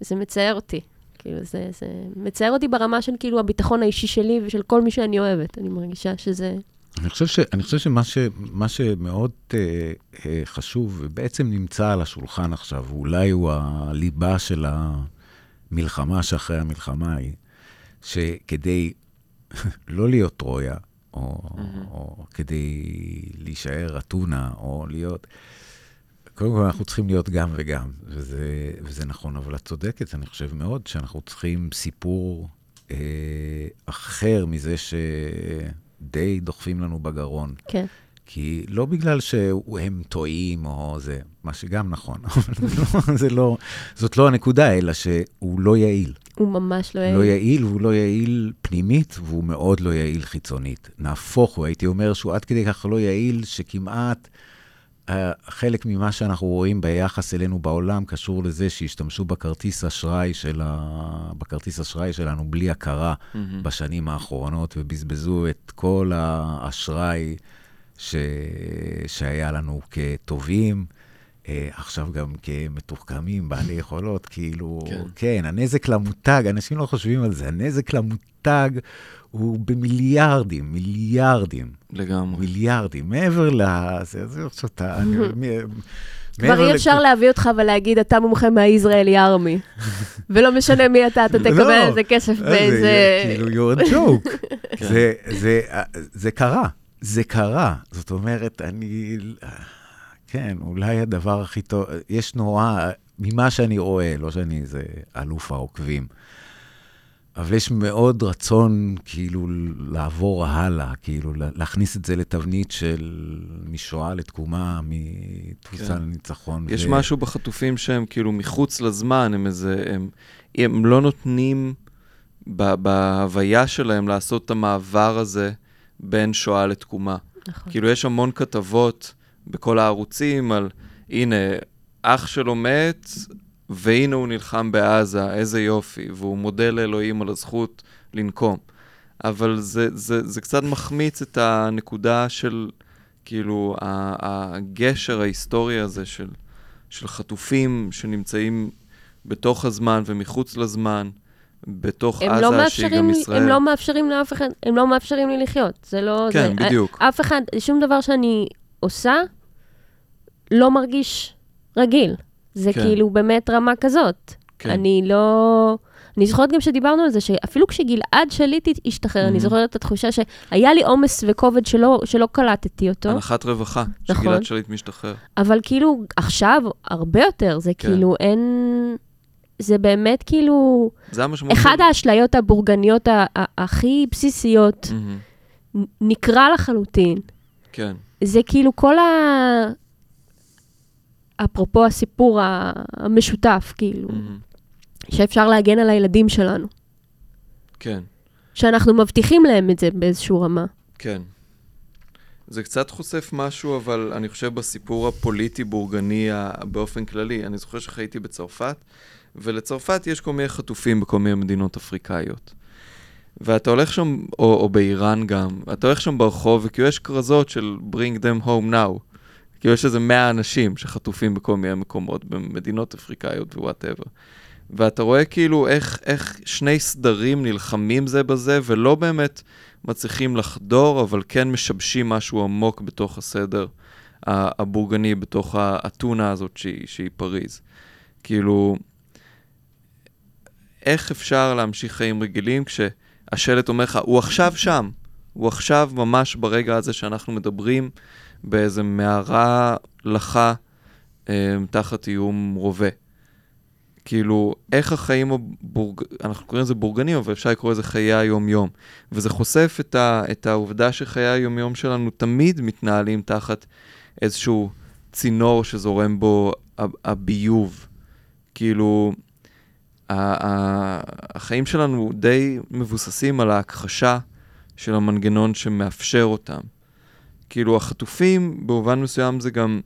וזה מצער אותי. כאילו, זה, זה מצער אותי ברמה של כאילו הביטחון האישי שלי ושל כל מי שאני אוהבת. אני מרגישה שזה... אני חושב, ש, אני חושב שמה ש, מה שמאוד אה, אה, חשוב, ובעצם נמצא על השולחן עכשיו, ואולי הוא הליבה של המלחמה שאחרי המלחמה היא, שכדי לא להיות טרויה, או, או כדי להישאר אתונה, או להיות... קודם כל, אנחנו צריכים להיות גם וגם, וזה, וזה נכון, אבל את צודקת, אני חושב מאוד שאנחנו צריכים סיפור אה, אחר מזה שדי דוחפים לנו בגרון. כן. כי לא בגלל שהם טועים או זה, מה שגם נכון, אבל זה לא, זה לא, זאת לא הנקודה, אלא שהוא לא יעיל. הוא ממש לא... לא יעיל, והוא לא יעיל פנימית, והוא מאוד לא יעיל חיצונית. נהפוך הוא, הייתי אומר שהוא עד כדי כך לא יעיל, שכמעט חלק ממה שאנחנו רואים ביחס אלינו בעולם קשור לזה שהשתמשו בכרטיס אשראי, של ה... בכרטיס אשראי שלנו בלי הכרה מהמם. בשנים האחרונות, ובזבזו את כל האשראי ש... שהיה לנו כטובים. אה, עכשיו גם כמתוחכמים, בעלי יכולות, כאילו. כן. כן, הנזק למותג, אנשים לא חושבים על זה, הנזק למותג הוא במיליארדים, מיליארדים, לגמרי. מיליארדים, מעבר לזה, זה עכשיו אתה... כבר אי אפשר להביא אותך ולהגיד, אתה מומחה מהישראלי ארמי. ולא משנה מי אתה, אתה תקבל לא. איזה כסף אה, באיזה... זה כאילו, you're a joke. כן. זה, זה, זה קרה, זה קרה. זאת אומרת, אני... כן, אולי הדבר הכי טוב, יש נורא, ממה שאני רואה, לא שאני איזה אלוף העוקבים, אבל יש מאוד רצון כאילו לעבור הלאה, כאילו להכניס את זה לתבנית של משואה לתקומה, מתבוסה כן. לניצחון. יש ו- משהו בחטופים שהם כאילו מחוץ לזמן, הם איזה, הם, הם לא נותנים ב, בהוויה שלהם לעשות את המעבר הזה בין שואה לתקומה. נכון. כאילו, יש המון כתבות בכל הערוצים על, הנה, אח שלו מת, והנה הוא נלחם בעזה, איזה יופי, והוא מודה לאלוהים על הזכות לנקום. אבל זה, זה, זה קצת מחמיץ את הנקודה של, כאילו, הגשר ההיסטורי הזה של, של חטופים שנמצאים בתוך הזמן ומחוץ לזמן, בתוך עזה, לא שהיא גם לי, ישראל. הם לא מאפשרים לאף אחד, הם לא מאפשרים לי לחיות. זה לא... כן, זה, בדיוק. אף אחד, שום דבר שאני עושה לא מרגיש רגיל. זה כן. כאילו באמת רמה כזאת. כן. אני לא... אני זוכרת גם שדיברנו על זה, שאפילו כשגלעד שליט השתחרר, אני Mhm. זוכרת את התחושה שהיה לי עומס וכובד שלא, שלא קלטתי אותו, הנחת רווחה, נכון. שגלעד שליט משתחרר. אבל כאילו עכשיו הרבה יותר, זה כן. כאילו אין... זה באמת כאילו... זה המשמעות. אחד של- האשליות הבורגניות הכי בסיסיות. נ- נקרע לחלוטין. כן, זה כאילו כל ה... אפרופו הסיפור המשותף, כאילו, מהמם. שאפשר להגן על הילדים שלנו. כן, שאנחנו מבטיחים להם את זה באיזושהי רמה. כן. זה קצת חושף משהו, אבל אני חושב בסיפור הפוליטי-בורגני באופן כללי. אני זוכר שחייתי בצרפת, ולצרפת יש כל מיני חטופים בכל מיני מדינות אפריקאיות. ואתה הולך שם, או, או באיראן גם, אתה הולך שם ברחוב, וכאילו יש כרזות של bring them home now. כאילו יש איזה 100 אנשים שחטופים בכל מיני מקומות, במדינות אפריקאיות ו whatever. ואתה רואה כאילו איך, איך שני סדרים נלחמים זה בזה, ולא באמת מצליחים לחדור, אבל כן משבשים משהו עמוק בתוך הסדר הבורגני, בתוך האתונה הזאת שהיא, שהיא פריז. כאילו, איך אפשר להמשיך חיים רגילים כשהשלט אומר לך, הוא עכשיו שם, הוא עכשיו ממש ברגע הזה שאנחנו מדברים באיזה מערה לחה אה, תחת איום רובה. כאילו, איך החיים הבורג... אנחנו קוראים לזה בורגנים, אבל אפשר לקרוא לזה חיי היום-יום. וזה חושף את, ה... את העובדה שחיי היום-יום שלנו תמיד מתנהלים תחת איזשהו צינור שזורם בו הביוב. כאילו, החיים שלנו די מבוססים על ההכחשה של המנגנון שמאפשר אותם. כאילו, החטופים, במובן מסוים זה גם,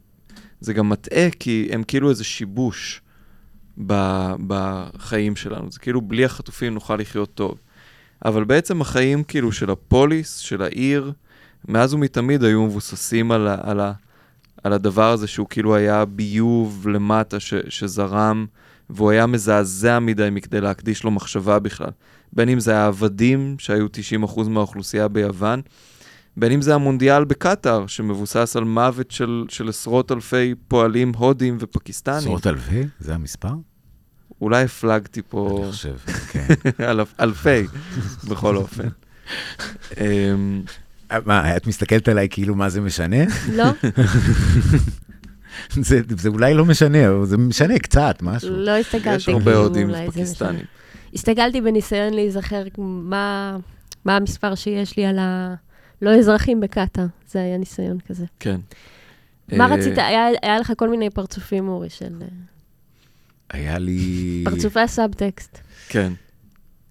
זה גם מטעה, כי הם כאילו איזה שיבוש. בחיים שלנו. זה כאילו בלי החטופים נוכל לחיות טוב. אבל בעצם החיים כאילו של הפוליס, של העיר, מאז ומתמיד היו מבוססים על, ה, על, ה, על הדבר הזה שהוא כאילו היה ביוב למטה ש, שזרם, והוא היה מזעזע מדי מכדי להקדיש לו מחשבה בכלל. בין אם זה העבדים, שהיו 90% מהאוכלוסייה ביוון, בין אם זה המונדיאל בקטאר, שמבוסס על מוות של, של עשרות אלפי פועלים הודים ופקיסטנים. עשרות אלפי? זה המספר? אולי הפלגתי פה... אני חושב, כן. אל, אלפי, בכל אופן. אמ, מה, את מסתכלת עליי כאילו מה זה משנה? לא. זה, זה אולי לא משנה, אבל זה משנה קצת, משהו. לא הסתכלתי יש הרבה הודים פקיסטנים. הסתכלתי בניסיון להיזכר מה, מה המספר שיש לי על ה... לא אזרחים בקטאר, זה היה ניסיון כזה. כן. מה אה, רצית? היה, היה לך כל מיני פרצופים, אורי, של... אה, היה לי... פרצופי הסאבטקסט. כן.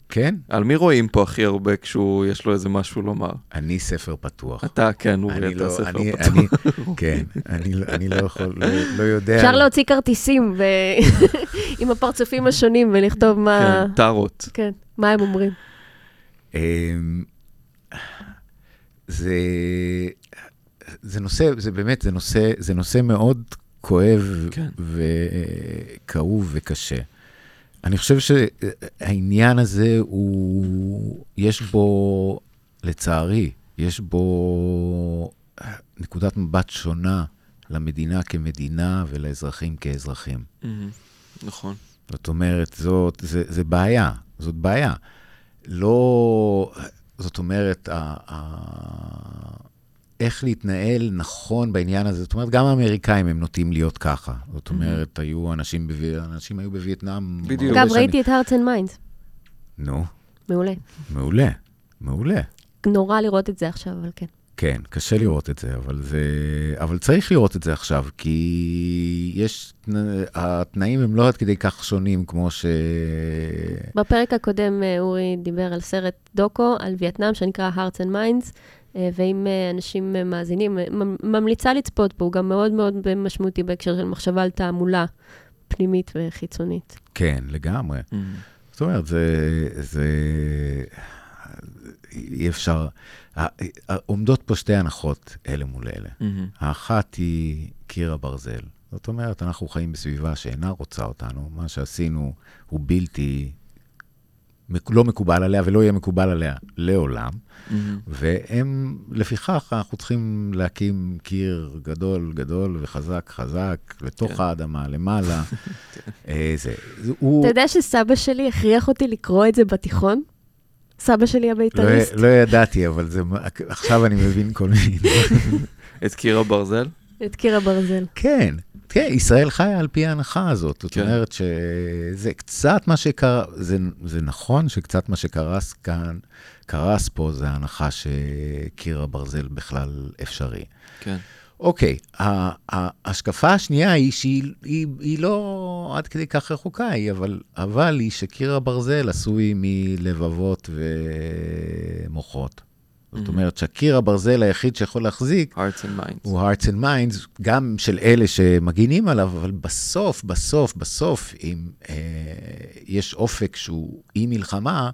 כן? על מי רואים פה הכי הרבה כשהוא, יש לו איזה משהו לומר? אני ספר פתוח. אתה, כן, אורי, אתה לא, ספר אני, פתוח. אני, כן, אני, לא- אני לא יכול, לא, לא יודע. אפשר להוציא כרטיסים ו... עם הפרצופים השונים ולכתוב מה... כן, טארות. כן, מה הם אומרים. זה, זה נושא, זה באמת, זה נושא, זה נושא מאוד כואב כן. וכאוב וקשה. אני חושב שהעניין הזה הוא, יש בו, לצערי, יש בו נקודת מבט שונה למדינה כמדינה ולאזרחים כאזרחים. נכון. זאת אומרת, זאת, זה, זה בעיה, זאת בעיה. לא, זאת אומרת, ה, ה, איך להתנהל נכון בעניין הזה. זאת אומרת, גם האמריקאים הם נוטים להיות ככה. זאת אומרת, היו אנשים, בוו... אנשים היו בווייטנאם. בדיוק. אגב, ראיתי את hearts and minds. נו, מעולה. מעולה, מעולה. נורא לראות את זה עכשיו, אבל כן. כן, קשה לראות את זה, אבל זה... אבל צריך לראות את זה עכשיו, כי יש... התנאים הם לא עד כדי כך שונים כמו ש... בפרק הקודם אה, אורי דיבר על סרט דוקו על וייטנאם שנקרא hearts and minds, אה, ואם אה, אנשים מאזינים, ממליצה לצפות בו, הוא גם מאוד מאוד משמעותי בהקשר של מחשבה על תעמולה פנימית וחיצונית. כן, לגמרי. Mm-hmm. זאת אומרת, זה... זה... אי אפשר... עומדות פה שתי הנחות אלה מול אלה. Mm-hmm. האחת היא קיר הברזל. זאת אומרת, אנחנו חיים בסביבה שאינה רוצה אותנו. מה שעשינו הוא בלתי, לא מקובל עליה ולא יהיה מקובל עליה לעולם. Mm-hmm. והם, לפיכך, אנחנו צריכים להקים קיר גדול, גדול וחזק, חזק, לתוך כן. האדמה, למעלה. אה, זה, זה, הוא... אתה יודע שסבא שלי הכריח אותי לקרוא את זה בתיכון? סבא שלי הבית"ריסט. לא, לא ידעתי, אבל זה, עכשיו אני מבין כל מיני דברים. את קיר הברזל? את קיר הברזל. כן, כן, ישראל חיה על פי ההנחה הזאת. זאת כן. אומרת שזה קצת מה שקרה, זה, זה נכון שקצת מה שקרס כאן, קרס פה, זה ההנחה שקיר הברזל בכלל אפשרי. כן. אוקיי, ההשקפה השנייה היא שהיא היא, היא לא עד כדי כך רחוקה, היא, אבל, אבל היא שקיר הברזל עשוי מלבבות ומוחות. זאת אומרת שהקיר הברזל היחיד שיכול להחזיק hearts and minds. הוא hearts and minds, גם של אלה שמגינים עליו, אבל בסוף, בסוף, בסוף, אם אה, יש אופק שהוא אי מלחמה,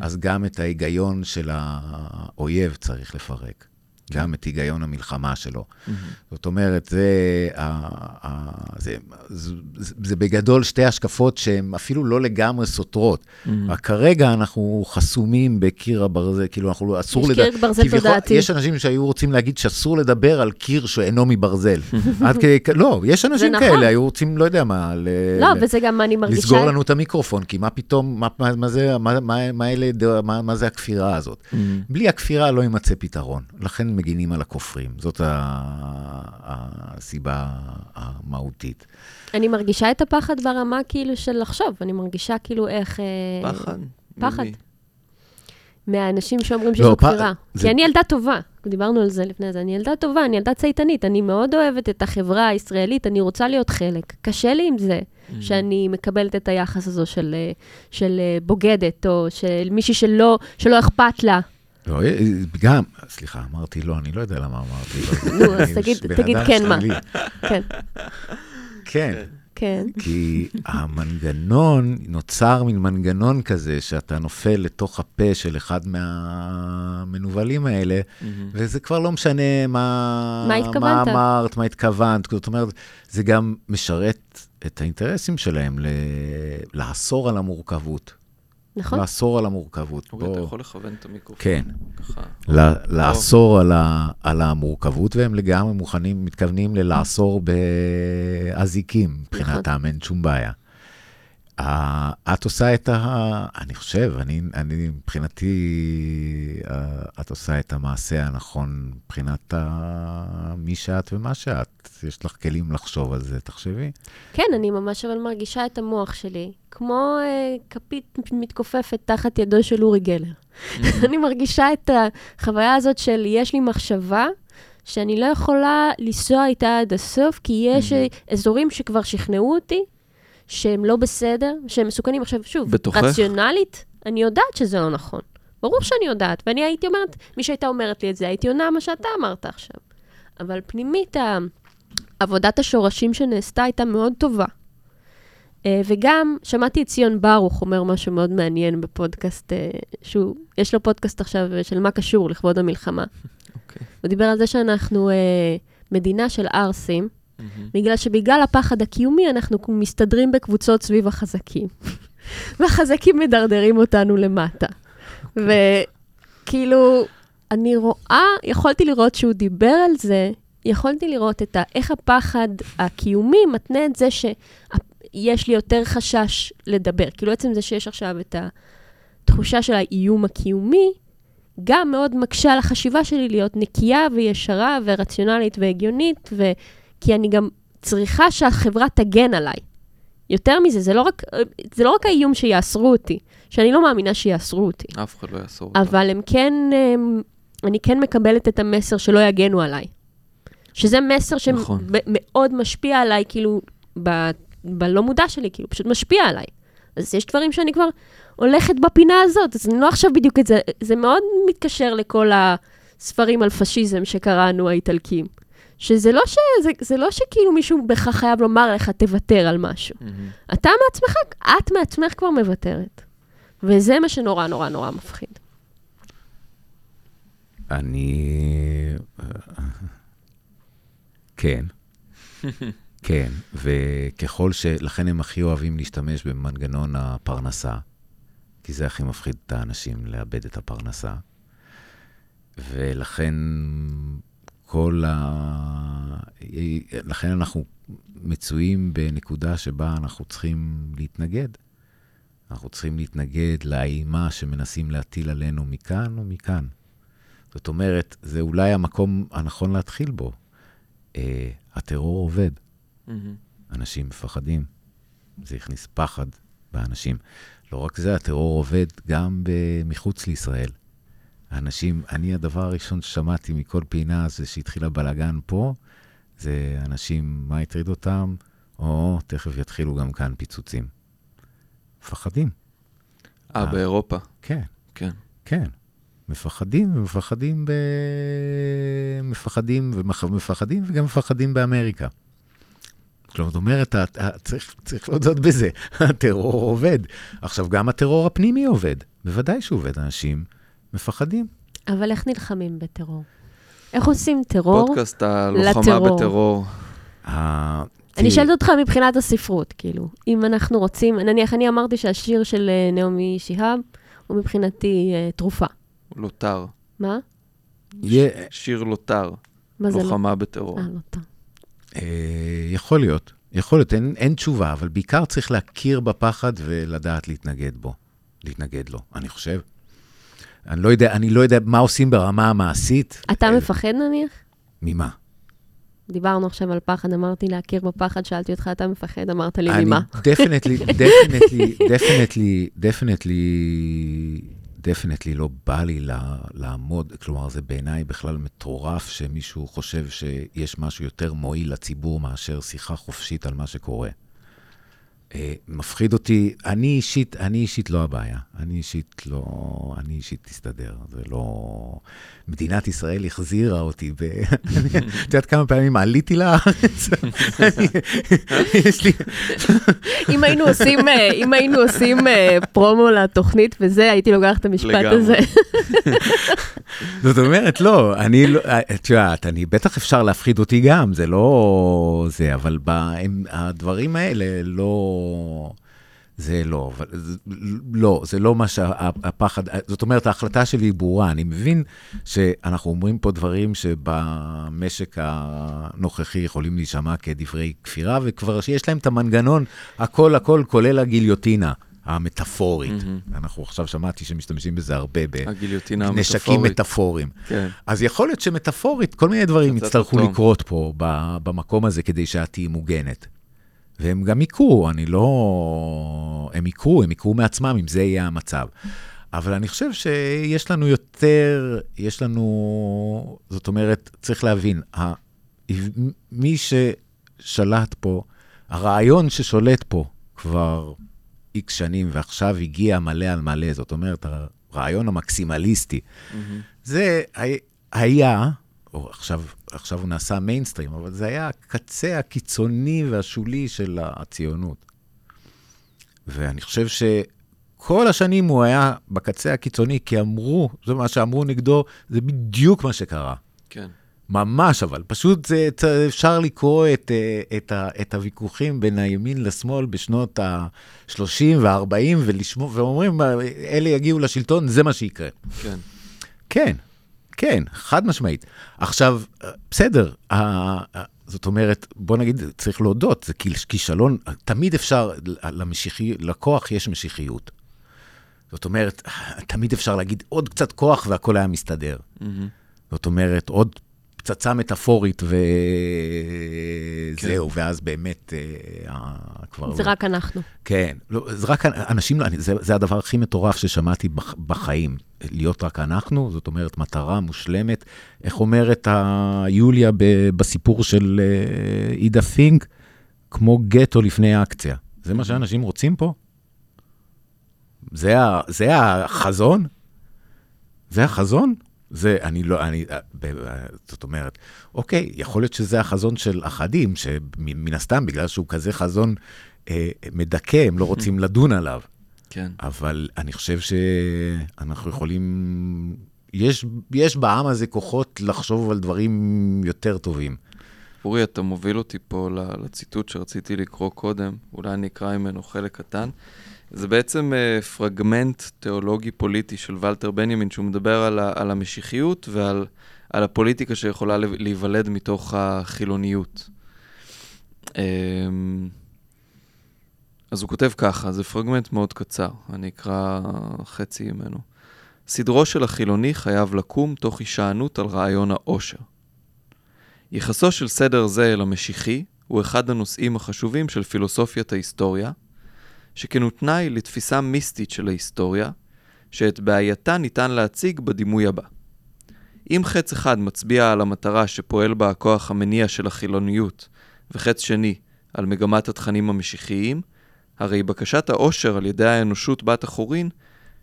אז גם את ההיגיון של האויב צריך לפרק. גם את היגיון המלחמה שלו. זאת אומרת, זה, זה, זה, זה, זה בגדול שתי השקפות שהן אפילו לא לגמרי סותרות. רק כרגע אנחנו חסומים בקיר הברזל, כאילו אנחנו, אסור יש לדבר... קיר ברזל תודעתי. יש אנשים שהיו רוצים להגיד שאסור לדבר על קיר שאינו מברזל. עד כדי, לא, יש אנשים נכון. כאלה, היו רוצים, לא יודע מה, ל, לא, ל- וזה גם, אני מרגישה... לסגור לנו את המיקרופון, כי מה פתאום, מה, מה, מה זה, מה, מה, מה, אלה, מה, מה זה הכפירה הזאת? בלי הכפירה לא יימצא פתרון, לכן מגינים על הכופרים, זאת הסיבה המהותית. אני מרגישה את הפחד ברמה כאילו של לחשוב, אני מרגישה כאילו איך... אה, פחד. פחד. מהאנשים שאומרים לא, שזו פ- בחירה. זה- כי אני ילדה טובה, דיברנו על זה לפני זה, אני ילדה טובה, אני ילדה צייתנית, אני מאוד אוהבת את החברה הישראלית, אני רוצה להיות חלק. קשה לי עם זה, Mm. שאני מקבלת את היחס הזו של, אה, של אה, בוגדת, או של מישהי שלא, שלא אכפת לה. לא, גם, סליחה, אמרתי לא, אני לא יודע למה אמרתי לא. נו, אז תגיד- תגיד כן, מה. כן, כן, כן. כי המנגנון, נוצר מין מנגנון כזה, שאתה נופל לתוך הפה של אחד מהמנוולים האלה, וזה כבר לא משנה מה, מה התכוונת. מה אמרת, מה התכוונת. זאת אומרת, זה גם משרת את האינטרסים שלהם ל... לאסור על המורכבות. נכון? לאסור על המורכבות. אורי, אתה בוא- יכול לכוון את המיקרופון. כן. ככה. ל- לאסור על, ה, על המורכבות, והם לגמרי מוכנים, מתכוונים ללאסור באזיקים, מבחינתם, אין שום בעיה. את עושה את ה... אני חושב, אני, אני מבחינתי, את עושה את המעשה הנכון מבחינת ה... מי שאת ומה שאת. יש לך כלים לחשוב על זה, תחשבי. כן, אני ממש אבל מרגישה את המוח שלי, כמו אה, כפית מתכופפת תחת ידו של אורי גלר. אני מרגישה את החוויה הזאת של יש לי מחשבה שאני לא יכולה לנסוע איתה עד הסוף, כי יש אה, אזורים שכבר שכנעו אותי שהם לא בסדר, שהם מסוכנים. עכשיו, שוב, בתוכך? רציונלית, אני יודעת שזה לא נכון. ברור שאני יודעת, ואני הייתי אומרת, מי שהייתה אומרת לי את זה, הייתי עונה מה שאתה אמרת עכשיו. אבל פנימית, עבודת השורשים שנעשתה הייתה מאוד טובה. אה, וגם שמעתי את ציון ברוך אומר משהו מאוד מעניין בפודקאסט, אה, שהוא, יש לו פודקאסט עכשיו אה, של מה קשור לכבוד המלחמה. אוקיי. הוא דיבר על זה שאנחנו מדינה של ערסים, בגלל שבגלל הפחד הקיומי אנחנו מסתדרים בקבוצות סביב החזקים. והחזקים מדרדרים אותנו למטה. וכאילו, אני רואה, יכולתי לראות שהוא דיבר על זה, יכולתי לראות את ה, איך הפחד הקיומי מתנה את זה שיש לי יותר חשש לדבר. כאילו, עצם זה שיש עכשיו את התחושה של האיום הקיומי, גם מאוד מקשה על החשיבה שלי להיות נקייה וישרה ורציונלית והגיונית, ו... כי אני גם צריכה שהחברה תגן עליי. יותר מזה, זה לא רק, זה לא רק האיום שיאסרו אותי, שאני לא מאמינה שיאסרו אותי, אף אחד לא יאסור אותך. אבל הם כן, הם, אני כן מקבלת את המסר שלא יגנו עליי. שזה מסר נכון. שמאוד משפיע עליי, כאילו, ב, בלא מודע שלי, כאילו, פשוט משפיע עליי. אז יש דברים שאני כבר הולכת בפינה הזאת, אז אני לא עכשיו בדיוק את זה, זה מאוד מתקשר לכל הספרים על פשיזם שקראנו, האיטלקים. שזה לא, ש, זה, זה לא שכאילו מישהו בכלל חייב לומר לך, תוותר על משהו. מהמם. אתה מעצמך, את מעצמך כבר מוותרת. וזה מה שנורא נורא נורא מפחיד. אני... כן. כן, וככל ש... לכן הם הכי אוהבים להשתמש במנגנון הפרנסה, כי זה הכי מפחיד את האנשים, לאבד את הפרנסה. ולכן כל ה... לכן אנחנו מצויים בנקודה שבה אנחנו צריכים להתנגד. אנחנו צריכים להתנגד לאימה שמנסים להטיל עלינו מכאן או מכאן. זאת אומרת, זה אולי המקום הנכון להתחיל בו. אה, הטרור עובד, מהמם. אנשים מפחדים. זה הכניס פחד באנשים. לא רק זה, הטרור עובד גם מחוץ לישראל. האנשים, אני, הדבר הראשון ששמעתי מכל פינה זה שהתחיל הבלגן פה, זה אנשים, מה הטריד אותם? או, תכף יתחילו גם כאן פיצוצים. מפחדים. אה, אה. באירופה. כן, כן. כן. מפחדים, ומפחדים ב... מפחדים ומפחדים וגם מפחדים באמריקה. כלומר, זאת אומרת, צריך, צריך להודות בזה, הטרור עובד. עכשיו, גם הטרור הפנימי עובד. בוודאי שהוא עובד, אנשים מפחדים. אבל איך נלחמים בטרור? איך עושים טרור פודקאסט הלוחמה בטרור. אני שואלת אותך מבחינת הספרות, כאילו, אם אנחנו רוצים, נניח, אני אמרתי שהשיר של אה, נעמי שיהאב הוא מבחינתי אה, תרופה. לוטר. מה? שיר לוטר. מה זה לוחמה בטרור. אה, לוטר. אה, יכול להיות, יכול להיות, אין, אין תשובה, אבל בעיקר צריך להכיר בפחד ולדעת להתנגד בו, להתנגד לו, אני חושב. אני לא יודע, אני לא יודע מה עושים ברמה המעשית. אתה אה, מפחד נניח? ממה? דיברנו עכשיו על פחד, אמרתי להכיר בפחד, שאלתי אותך, אתה מפחד? אמרת לי, ממה? אני definitely, definitely, definitely, definitely, דפנטלי לא בא לי לעמוד, כלומר, זה בעיניי בכלל מטורף שמישהו חושב שיש משהו יותר מועיל לציבור מאשר שיחה חופשית על מה שקורה. אה, מפחיד אותי, אני אישית, אני אישית לא הבעיה. אני אישית לא, אני אישית תסתדר. זה לא... מדינת ישראל החזירה אותי ב... את יודעת כמה פעמים עליתי לארץ? יש לי... אם היינו עושים, אה, אם היינו עושים אה, פרומו לתוכנית וזה, הייתי לוקחת את המשפט הזה. זאת אומרת, לא, אני לא, את יודעת, אני, בטח אפשר להפחיד אותי גם, זה לא זה, אבל הדברים האלה לא... זה לא, אבל, לא, זה לא מה שהפחד, זאת אומרת, ההחלטה שלי היא ברורה. אני מבין שאנחנו אומרים פה דברים שבמשק הנוכחי יכולים להישמע כדברי כפירה, וכבר שיש להם את המנגנון, הכל הכל כולל הגיליוטינה. המטאפורית. Mm-hmm. אנחנו עכשיו שמעתי שמשתמשים בזה הרבה בנשקים מטאפוריים. כן. אז יכול להיות שמטאפורית, כל מיני דברים יצטרכו לקרות פה, במקום הזה, כדי שאת תהיי מוגנת. והם גם יקרו, אני לא... הם יקרו, הם יקרו מעצמם, אם זה יהיה המצב. אבל אני חושב שיש לנו יותר, יש לנו, זאת אומרת, צריך להבין, מי ששלט פה, הרעיון ששולט פה כבר איקס שנים, ועכשיו הגיע מלא על מלא, זאת אומרת, הרעיון המקסימליסטי, mm-hmm. זה היה, או עכשיו, עכשיו הוא נעשה מיינסטרים, אבל זה היה הקצה הקיצוני והשולי של הציונות. ואני חושב שכל השנים הוא היה בקצה הקיצוני, כי אמרו, זה מה שאמרו נגדו, זה בדיוק מה שקרה. כן. ממש, אבל פשוט זה, אפשר לקרוא את, את, את הוויכוחים בין הימין לשמאל בשנות ה-30 וה-40, ואומרים, אלה יגיעו לשלטון, זה מה שיקרה. כן. כן, כן, חד משמעית. עכשיו, בסדר, זאת אומרת, בוא נגיד, צריך להודות, זה כישלון, תמיד אפשר, למשיחי, לכוח יש משיחיות. זאת אומרת, תמיד אפשר להגיד עוד קצת כוח והכל היה מסתדר. Mm-hmm. זאת אומרת, עוד פצצה מטאפורית וזהו, כן. ואז באמת אה, כבר... זה לא... רק אנחנו. כן, לא, זה רק אנשים, זה, זה הדבר הכי מטורף ששמעתי בחיים, להיות רק אנחנו, זאת אומרת, מטרה מושלמת. איך אומרת יוליה בסיפור של אה, עידה פינק? כמו גטו לפני אקציה. זה מה שאנשים רוצים פה? זה, זה החזון? זה החזון? זה, אני לא, אני, אה, זאת אומרת, אוקיי, יכול להיות שזה החזון של אחדים, שמן הסתם, בגלל שהוא כזה חזון אה, מדכא, הם לא רוצים לדון עליו. כן. אבל אני חושב שאנחנו יכולים, יש, יש בעם הזה כוחות לחשוב על דברים יותר טובים. אורי, אתה מוביל אותי פה לציטוט שרציתי לקרוא קודם, אולי אני אקרא ממנו חלק קטן. זה בעצם uh, פרגמנט תיאולוגי-פוליטי של ולטר בנימין, שהוא מדבר על, ה, על המשיחיות ועל על הפוליטיקה שיכולה להיוולד מתוך החילוניות. Um, אז הוא כותב ככה, זה פרגמנט מאוד קצר, אני אקרא חצי ממנו. סדרו של החילוני חייב לקום תוך הישענות על רעיון העושר. יחסו של סדר זה אל המשיחי הוא אחד הנושאים החשובים של פילוסופיית ההיסטוריה, שכן הוא תנאי לתפיסה מיסטית של ההיסטוריה, שאת בעייתה ניתן להציג בדימוי הבא. אם חץ אחד מצביע על המטרה שפועל בה הכוח המניע של החילוניות, וחץ שני על מגמת התכנים המשיחיים, הרי בקשת העושר על ידי האנושות בת החורין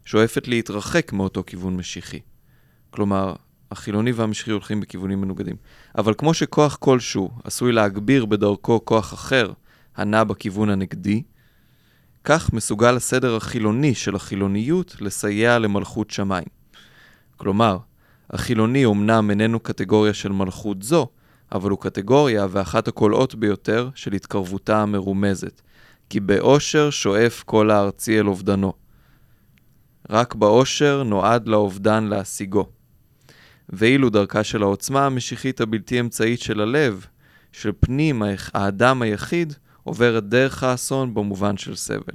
שואפת להתרחק מאותו כיוון משיחי. כלומר, החילוני והמשיחי הולכים בכיוונים מנוגדים. אבל כמו שכוח כלשהו עשוי להגביר בדרכו כוח אחר הנע בכיוון הנגדי, כך מסוגל הסדר החילוני של החילוניות לסייע למלכות שמיים. כלומר, החילוני אומנם איננו קטגוריה של מלכות זו, אבל הוא קטגוריה ואחת הקולעות ביותר של התקרבותה המרומזת, כי באושר שואף כל הארצי אל אובדנו. רק באושר נועד לאובדן להשיגו. ואילו דרכה של העוצמה המשיחית הבלתי אמצעית של הלב, של פנים האדם היחיד, עוברת דרך האסון במובן של סבל.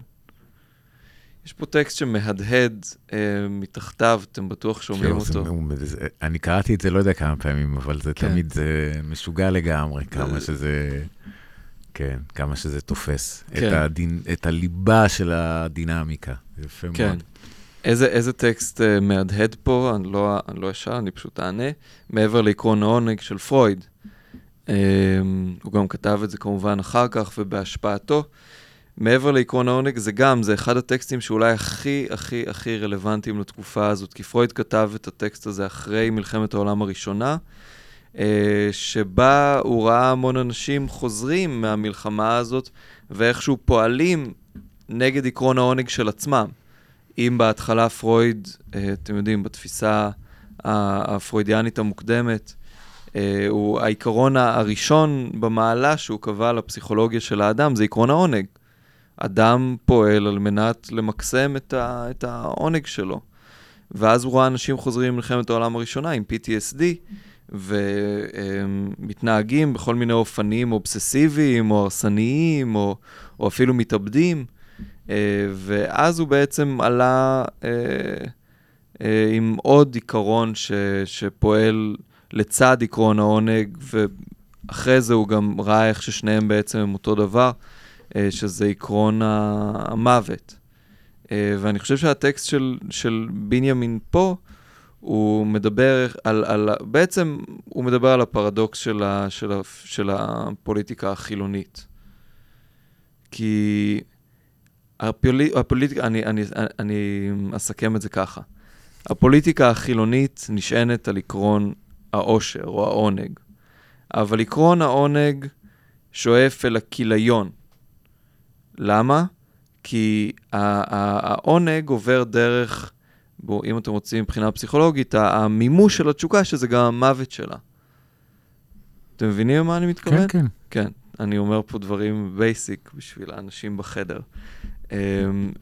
יש פה טקסט שמהדהד אה, מתחתיו, אתם בטוח שומעים אותו. זה, זה, אני קראתי את זה לא יודע כמה פעמים, אבל זה כן. תמיד זה משוגע לגמרי, כמה שזה... כן, כמה שזה תופס. כן. את, הדין, את הליבה של הדינמיקה. יפה כן. מאוד. איזה, איזה טקסט uh, מהדהד פה, אני לא, אני לא אשאל, אני פשוט אענה, מעבר לעקרון העונג של פרויד. Um, הוא גם כתב את זה כמובן אחר כך ובהשפעתו. מעבר לעקרון העונג, זה גם, זה אחד הטקסטים שאולי הכי הכי הכי רלוונטיים לתקופה הזאת, כי פרויד כתב את הטקסט הזה אחרי מלחמת העולם הראשונה, שבה הוא ראה המון אנשים חוזרים מהמלחמה הזאת, ואיכשהו פועלים נגד עקרון העונג של עצמם. אם בהתחלה פרויד, אה, אתם יודעים, בתפיסה הפרוידיאנית המוקדמת, אה, הוא העיקרון הראשון במעלה שהוא קבע לפסיכולוגיה של האדם, זה עקרון העונג. אדם פועל על מנת למקסם את, ה, את העונג שלו. ואז הוא ראה אנשים חוזרים ממלחמת העולם הראשונה עם PTSD, ומתנהגים בכל מיני אופנים אובססיביים, או הרסניים, או, או אפילו מתאבדים. אה, ואז הוא בעצם עלה אה, אה, עם עוד עיקרון ש, שפועל לצד עקרון העונג, ואחרי זה הוא גם ראה איך ששניהם בעצם הם אותו דבר, שזה עקרון המוות. ואני חושב שהטקסט של, של בנימין פה, הוא מדבר על, על, בעצם הוא מדבר על הפרדוקס של, ה, של, ה, של הפוליטיקה החילונית. כי הפוליט... הפוליטיקה, אני, אני, אני אסכם את זה ככה. הפוליטיקה החילונית נשענת על עקרון העושר או העונג, אבל עקרון העונג שואף אל הכיליון. למה? כי העונג עובר דרך, בו, אם אתם רוצים מבחינה פסיכולוגית, המימוש של התשוקה, שזה גם המוות שלה. אתם מבינים למה אני מתכוון? כן, כן. כן, אני אומר פה דברים basic בשביל האנשים בחדר. אמ,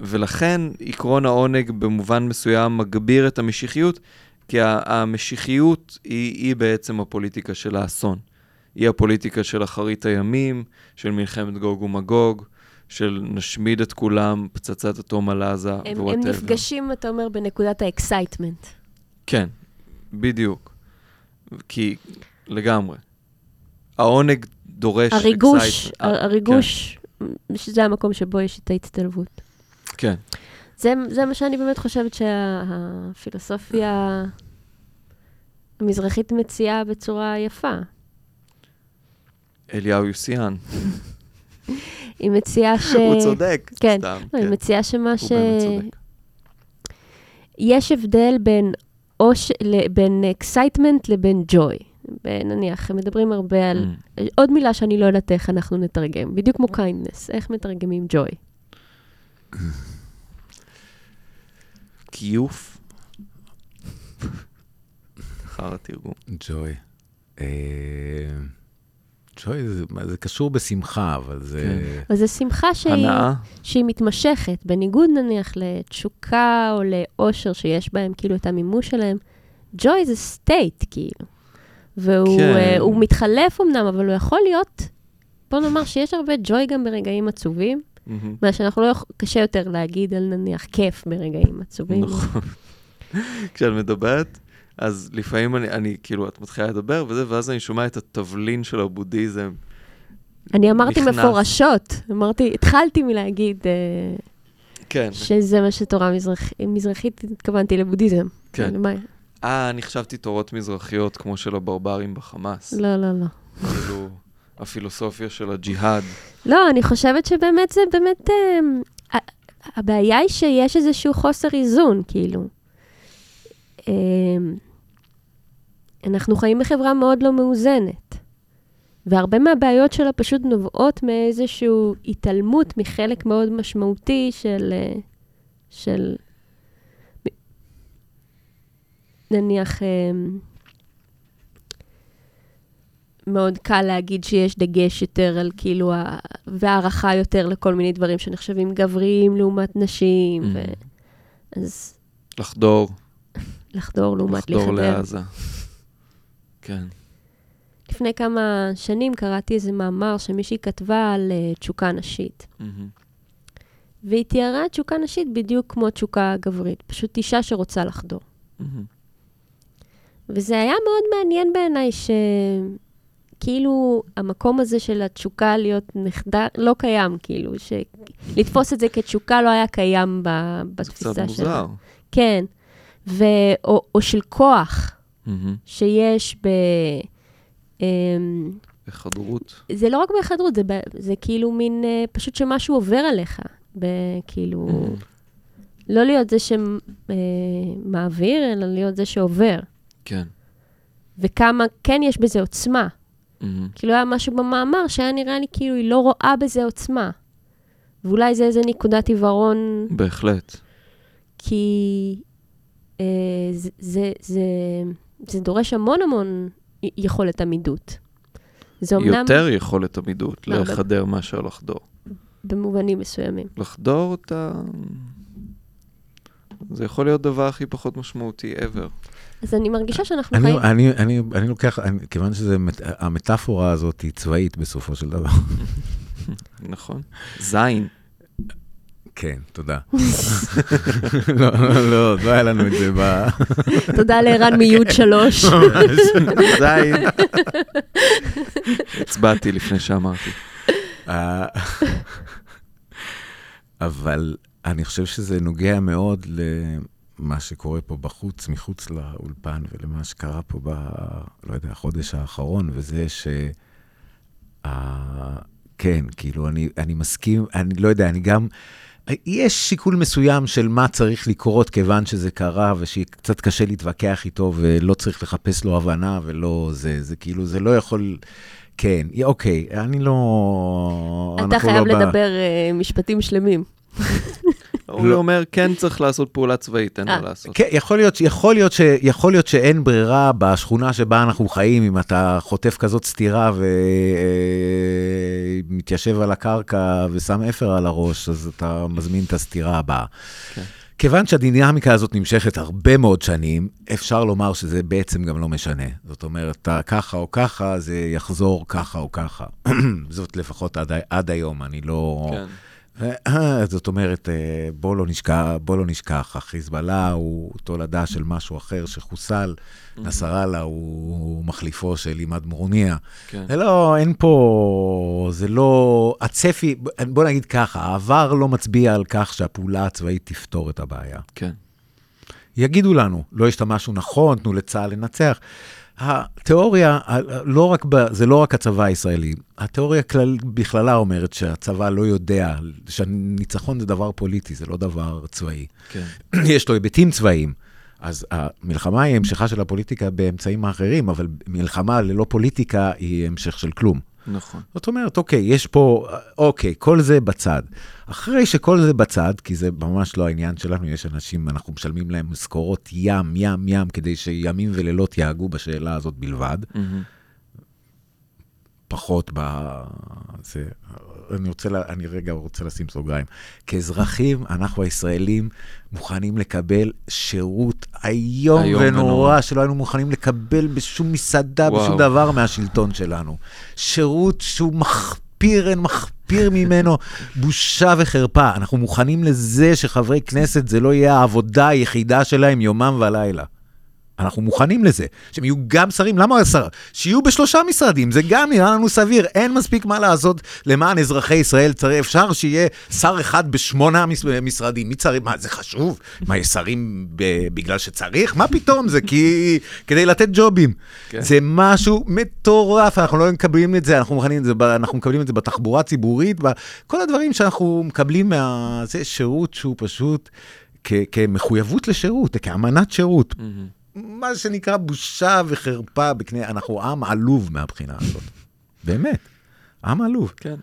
ולכן עקרון העונג במובן מסוים מגביר את המשיחיות, כי המשיחיות היא, היא בעצם הפוליטיקה של האסון. היא הפוליטיקה של אחרית הימים, של מלחמת גוג ומגוג, של נשמיד את כולם, פצצת אטום על עזה ו whatever. הם נפגשים, אתה אומר, בנקודת ה excitement. כן, בדיוק. כי, לגמרי. העונג דורש הריגוש, excitement. הריגוש כן. שזה המקום שבו יש את ההצטלבות. כן. זה, זה מה שאני באמת חושבת שהפילוסופיה המזרחית מציעה בצורה יפה. אליהו יוסיאן. היא מציעה ש... הוא צודק, כן. סתם. לא, כן. היא מציעה שמה ש... הוא באמת צודק. יש הבדל בין, אוש... בין excitement לבין ג'וי. נניח, הם מדברים הרבה על... Mm. עוד מילה שאני לא יודעת איך אנחנו נתרגם, בדיוק כמו kindness, איך מתרגמים ג'וי? כיוף. אחר התרגום. ג'וי. ג'וי זה, זה קשור בשמחה, אבל זה... כן. אבל זה שמחה שהיא, שהיא מתמשכת, בניגוד נניח לתשוקה או לאושר שיש בהם, כאילו את המימוש שלהם. ג'וי זה סטייט, כאילו. והוא כן. uh, מתחלף אמנם, אבל הוא יכול להיות, בוא נאמר שיש הרבה ג'וי גם ברגעים עצובים, mm-hmm. מה שאנחנו לא יכולים, קשה יותר להגיד על נניח כיף ברגעים עצובים. נכון. כשאת מדברת, אז לפעמים אני, אני, כאילו, את מתחילה לדבר וזה, ואז אני שומע את התבלין של הבודהיזם. אני אמרתי נכנס. מפורשות, אמרתי, התחלתי מלהגיד uh, כן. שזה מה שתורה מזרח, מזרחית, התכוונתי לבודהיזם. כן. אה, אני חשבתי תורות מזרחיות כמו של הברברים בחמאס. לא, לא, לא. כאילו, הפילוסופיה של הג'יהאד. לא, אני חושבת שבאמת זה באמת... אה, הבעיה היא שיש איזשהו חוסר איזון, כאילו. אה, אנחנו חיים בחברה מאוד לא מאוזנת. והרבה מהבעיות שלה פשוט נובעות מאיזושהי התעלמות מחלק מאוד משמעותי של... אה, של נניח, אה, מאוד קל להגיד שיש דגש יותר על כאילו, ה... והערכה יותר לכל מיני דברים שנחשבים גבריים לעומת נשים, ו... אז לחדור, לחדור לעומת לחדור להיחדר. לעזה. כן. לפני כמה שנים קראתי איזה מאמר שמישהי כתבה על אה, תשוקה נשית. מהמם. והיא תיארה תשוקה נשית בדיוק כמו תשוקה גברית, פשוט אישה שרוצה לחדור. מהמם. וזה היה מאוד מעניין בעיניי שכאילו המקום הזה של התשוקה להיות נחדר לא קיים, כאילו, שלתפוס את זה כתשוקה לא היה קיים ב... זה בתפיסה קצת שלה. מוזר. כן, ו... או, או של כוח מהמם. שיש ב... אמ, בחדרות. זה לא רק בהיחדרות, זה, ב- זה כאילו מין, אה, פשוט שמשהו עובר עליך. כאילו, מהמם. לא להיות זה שמעביר, אלא להיות זה שעובר. כן. וכמה כן יש בזה עוצמה. מהמם. כאילו היה משהו במאמר שהיה נראה לי כאילו היא לא רואה בזה עוצמה. ואולי זה איזה נקודת עיוורון, בהחלט. כי אה, זה, זה, זה, זה דורש המון המון יכולת עמידות. זה אמנם יותר יכולת עמידות הרבה. לחדר מאשר לחדור. במובנים מסוימים. לחדור אתה... זה יכול להיות הדבר הכי פחות משמעותי ever. אז אני מרגישה שאנחנו אני, חיים... אני, אני, אני לוקח, אני, כיוון שהמטאפורה הזאת היא צבאית בסופו של דבר. נכון? זין. כן, תודה. לא, לא, לא, היה לנו את זה ב... תודה לערן מיוד שלוש. זין. הצבעתי לפני שאמרתי. אה, אבל אני חושב שזה נוגע מאוד למה שקורה פה בחוץ, מחוץ לאולפן, ולמה שקרה פה ב... לא יודע, החודש האחרון, וזה ש... אה, כן, כאילו, אני, אני מסכים, אני לא יודע, אני גם... יש שיקול מסוים של מה צריך לקרות כיוון שזה קרה, ושקצת קשה להתווכח איתו, ולא צריך לחפש לו הבנה, ולא זה, זה כאילו, זה לא יכול... כן, אוקיי, אני לא... אתה אנחנו חייב לא לדבר אה, משפטים שלמים. הוא אומר, כן צריך לעשות פעולה צבאית, אין אה, מה לעשות. כן, יכול להיות, יכול, להיות ש, יכול להיות שאין ברירה בשכונה שבה אנחנו חיים, אם אתה חוטף כזאת סטירה ומתיישב על הקרקע ושם אפר על הראש, אז אתה מזמין את הסטירה הבאה. כן. כיוון שהדינמיקה הזאת נמשכת הרבה מאוד שנים, אפשר לומר שזה בעצם גם לא משנה. זאת אומרת, ככה או ככה, זה יחזור ככה או ככה. זאת לפחות עד, עד היום, אני לא... כן. זאת אומרת, אה, בוא לא נשכח, בוא לא נשכח, החיזבאללה הוא תולדה של משהו אחר שחוסל, נסראללה הוא מחליפו של עימאד מורניה. כן. זה לא, אין פה, זה לא, הצפי, בוא נגיד ככה, העבר לא מצביע על כך שהפעולה הצבאית תפתור את הבעיה. כן. יגידו לנו, לא השתמשנו נכון, תנו לצה"ל לנצח. התיאוריה, לא רק ב, זה לא רק הצבא הישראלי, התיאוריה כלל, בכללה אומרת שהצבא לא יודע, שהניצחון זה דבר פוליטי, זה לא דבר צבאי. כן. יש לו היבטים צבאיים. אז המלחמה היא המשכה של הפוליטיקה באמצעים האחרים, אבל מלחמה ללא פוליטיקה היא המשך של כלום. נכון. זאת אומרת, אוקיי, יש פה, אוקיי, כל זה בצד. אחרי שכל זה בצד, כי זה ממש לא העניין שלנו, יש אנשים, אנחנו משלמים להם משכורות ים, ים, ים, כדי שימים ולילות יהגו בשאלה הזאת בלבד. מהמם. פחות ב... זה... אני רוצה, לה... אני רגע רוצה לשים סוגריים. כאזרחים, אנחנו הישראלים מוכנים לקבל שירות איום ונורא, ונורא. שלא היינו מוכנים לקבל בשום מסעדה, וואו. בשום דבר מהשלטון שלנו. שירות שהוא מחפיר, אין מחפיר ממנו, בושה וחרפה. אנחנו מוכנים לזה שחברי כנסת זה לא יהיה העבודה היחידה שלהם יומם ולילה. אנחנו מוכנים לזה, שהם יהיו גם שרים, למה שר? שיהיו בשלושה משרדים, זה גם נראה לנו סביר, אין מספיק מה לעשות למען אזרחי ישראל, צריך, אפשר שיהיה שר אחד בשמונה מש, משרדים, מי צריך, מה זה חשוב? מה, יש שרים בגלל שצריך? מה פתאום, זה כי, כדי לתת ג'ובים. כן. זה משהו מטורף, אנחנו לא מקבלים את זה, אנחנו, מוכנים את זה, אנחנו מקבלים את זה בתחבורה הציבורית, כל הדברים שאנחנו מקבלים מה... זה שירות שהוא פשוט כ, כמחויבות לשירות, כאמנת שירות. מהמם. מה שנקרא בושה וחרפה בקנה, אנחנו עם עלוב מהבחינה הזאת. באמת, עם עלוב. כן.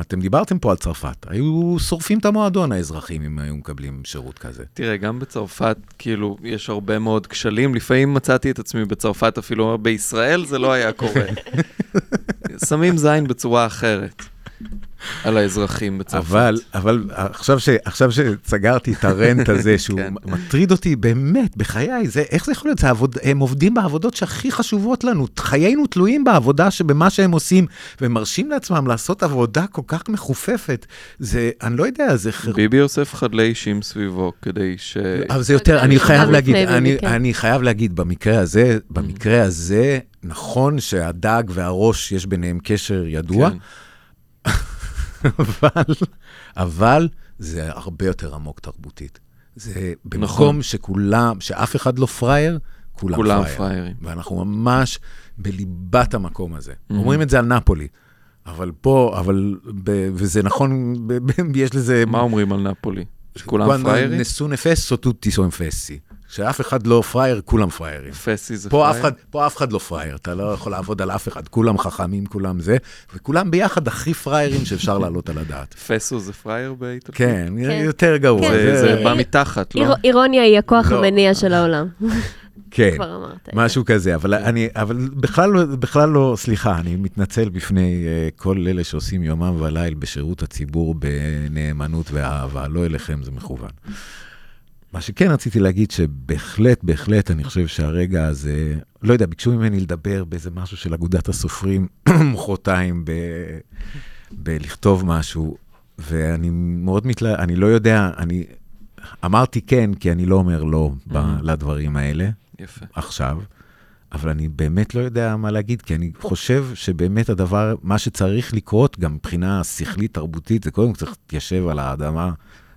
אתם דיברתם פה על צרפת, היו שורפים את המועדון האזרחים אם היו מקבלים שירות כזה. תראה, גם בצרפת, כאילו, יש הרבה מאוד כשלים. לפעמים מצאתי את עצמי בצרפת, אפילו בישראל זה לא היה קורה. שמים זין בצורה אחרת על האזרחים בצרפת. אבל, אבל עכשיו, ש, עכשיו שסגרתי את הרנט הזה, שהוא כן. מטריד אותי באמת, בחיי, זה, איך זה יכול להיות? זה עבוד, הם עובדים בעבודות שהכי חשובות לנו. חיינו תלויים בעבודה, שבמה שהם עושים, והם מרשים לעצמם לעשות עבודה כל כך מחופפת. זה, אני לא יודע, זה חר... ביבי אוסף חדלי אישים סביבו כדי ש... אבל זה יותר, אני חייב להגיד, אני. אני חייב להגיד, במקרה הזה, במקרה הזה, נכון שהדג והראש, יש ביניהם קשר ידוע, כן. אבל, אבל זה הרבה יותר עמוק תרבותית. זה במקום נכון. שכולם, שאף אחד לא פראייר, כולם, כולם פראייר. פראיירים. ואנחנו ממש בליבת המקום הזה. אומרים את זה על נפולי, אבל פה, אבל, ב, וזה נכון, ב, ב, יש לזה... מה אומרים על נפולי? שכולם פראיירים? fesso, tutti sono fessi. שאף אחד לא פראייר, כולם פראיירים. פסי זה פה אף, פראייר? אחד, פה אף אחד לא פראייר, אתה לא יכול לעבוד על אף אחד, כולם חכמים, כולם זה, וכולם ביחד הכי פראיירים שאפשר להעלות על הדעת. פסו זה פראייר באיטלקית? כן, כן. יותר גרוע. כן, זה, זה- זה בא מתחת, לא? איר- אירוניה היא הכוח לא. המניע של העולם. כן. משהו כזה, אבל אני, אבל בכלל לא, בכלל לא, סליחה, אני מתנצל בפני uh, כל אלה שעושים יומם וליל בשירות הציבור בנאמנות ואהבה, לא אליכם, זה מכוון. מה שכן רציתי להגיד, שבהחלט, בהחלט, אני חושב שהרגע הזה, לא יודע, ביקשו ממני לדבר באיזה משהו של אגודת הסופרים, מחרתיים, ב, בלכתוב משהו, ואני מאוד מתלהב, אני לא יודע, אני אמרתי כן, כי אני לא אומר לא ב. לדברים האלה. יפה. עכשיו, אבל אני באמת לא יודע מה להגיד, כי אני חושב שבאמת הדבר, מה שצריך לקרות, גם מבחינה שכלית תרבותית, זה קודם כל צריך להתיישב על האדמה,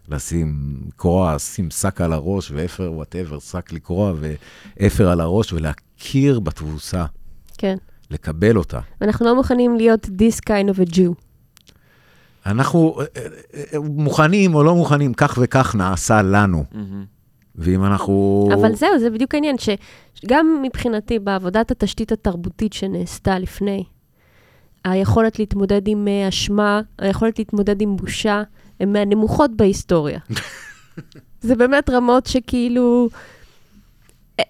לשים קרוע, לשים שק על הראש, ואפר, whatever, שק לקרוע, ואפר על הראש, ולהכיר בתבוסה, כן. לקבל אותה. ואנחנו לא מוכנים להיות this kind of a Jew. אנחנו אה, אה, אה, מוכנים או לא מוכנים, כך וכך נעשה לנו. מהמם. ואם אנחנו... אבל זהו, זה בדיוק העניין, שגם מבחינתי, בעבודת התשתית התרבותית שנעשתה לפני, היכולת להתמודד עם אשמה, היכולת להתמודד עם בושה, הן מהנמוכות בהיסטוריה. זה באמת רמות שכאילו...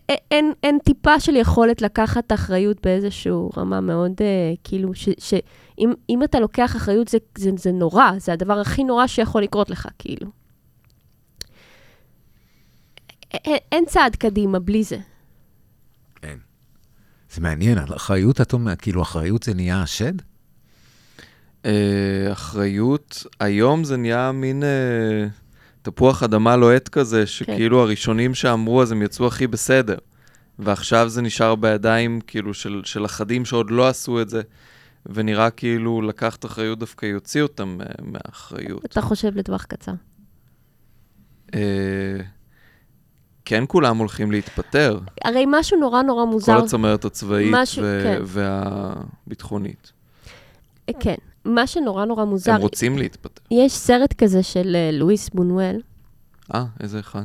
אין, אין טיפה של יכולת לקחת אחריות באיזושהי רמה מאוד, אה, כאילו, שאם אם אתה לוקח אחריות זה, זה, זה נורא, זה הדבר הכי נורא שיכול לקרות לך, כאילו. א- א- אין צעד קדימה בלי זה. אין. זה מעניין, על אחריות את אומרת, כאילו אחריות זה נהיה השד? אה, אחריות, היום זה נהיה מין אה, תפוח אדמה לוהט כזה, שכאילו הראשונים שאמרו אז הם יצאו הכי בסדר. ועכשיו זה נשאר בידיים כאילו של, של אחדים שעוד לא עשו את זה, ונראה כאילו לקחת אחריות דווקא יוציא אותם אה, מהאחריות. אתה חושב לטווח קצר. אה, כן כולם הולכים להתפטר, הרי משהו נורא נורא מוזר, כל הצמרת הצבאית משהו- ו- כן. והביטחונית. אה, כן, מה שנורא נורא מוזר, הם רוצים להתפטר. יש סרט כזה של אה, לואיס בונואל, אה, איזה אחד?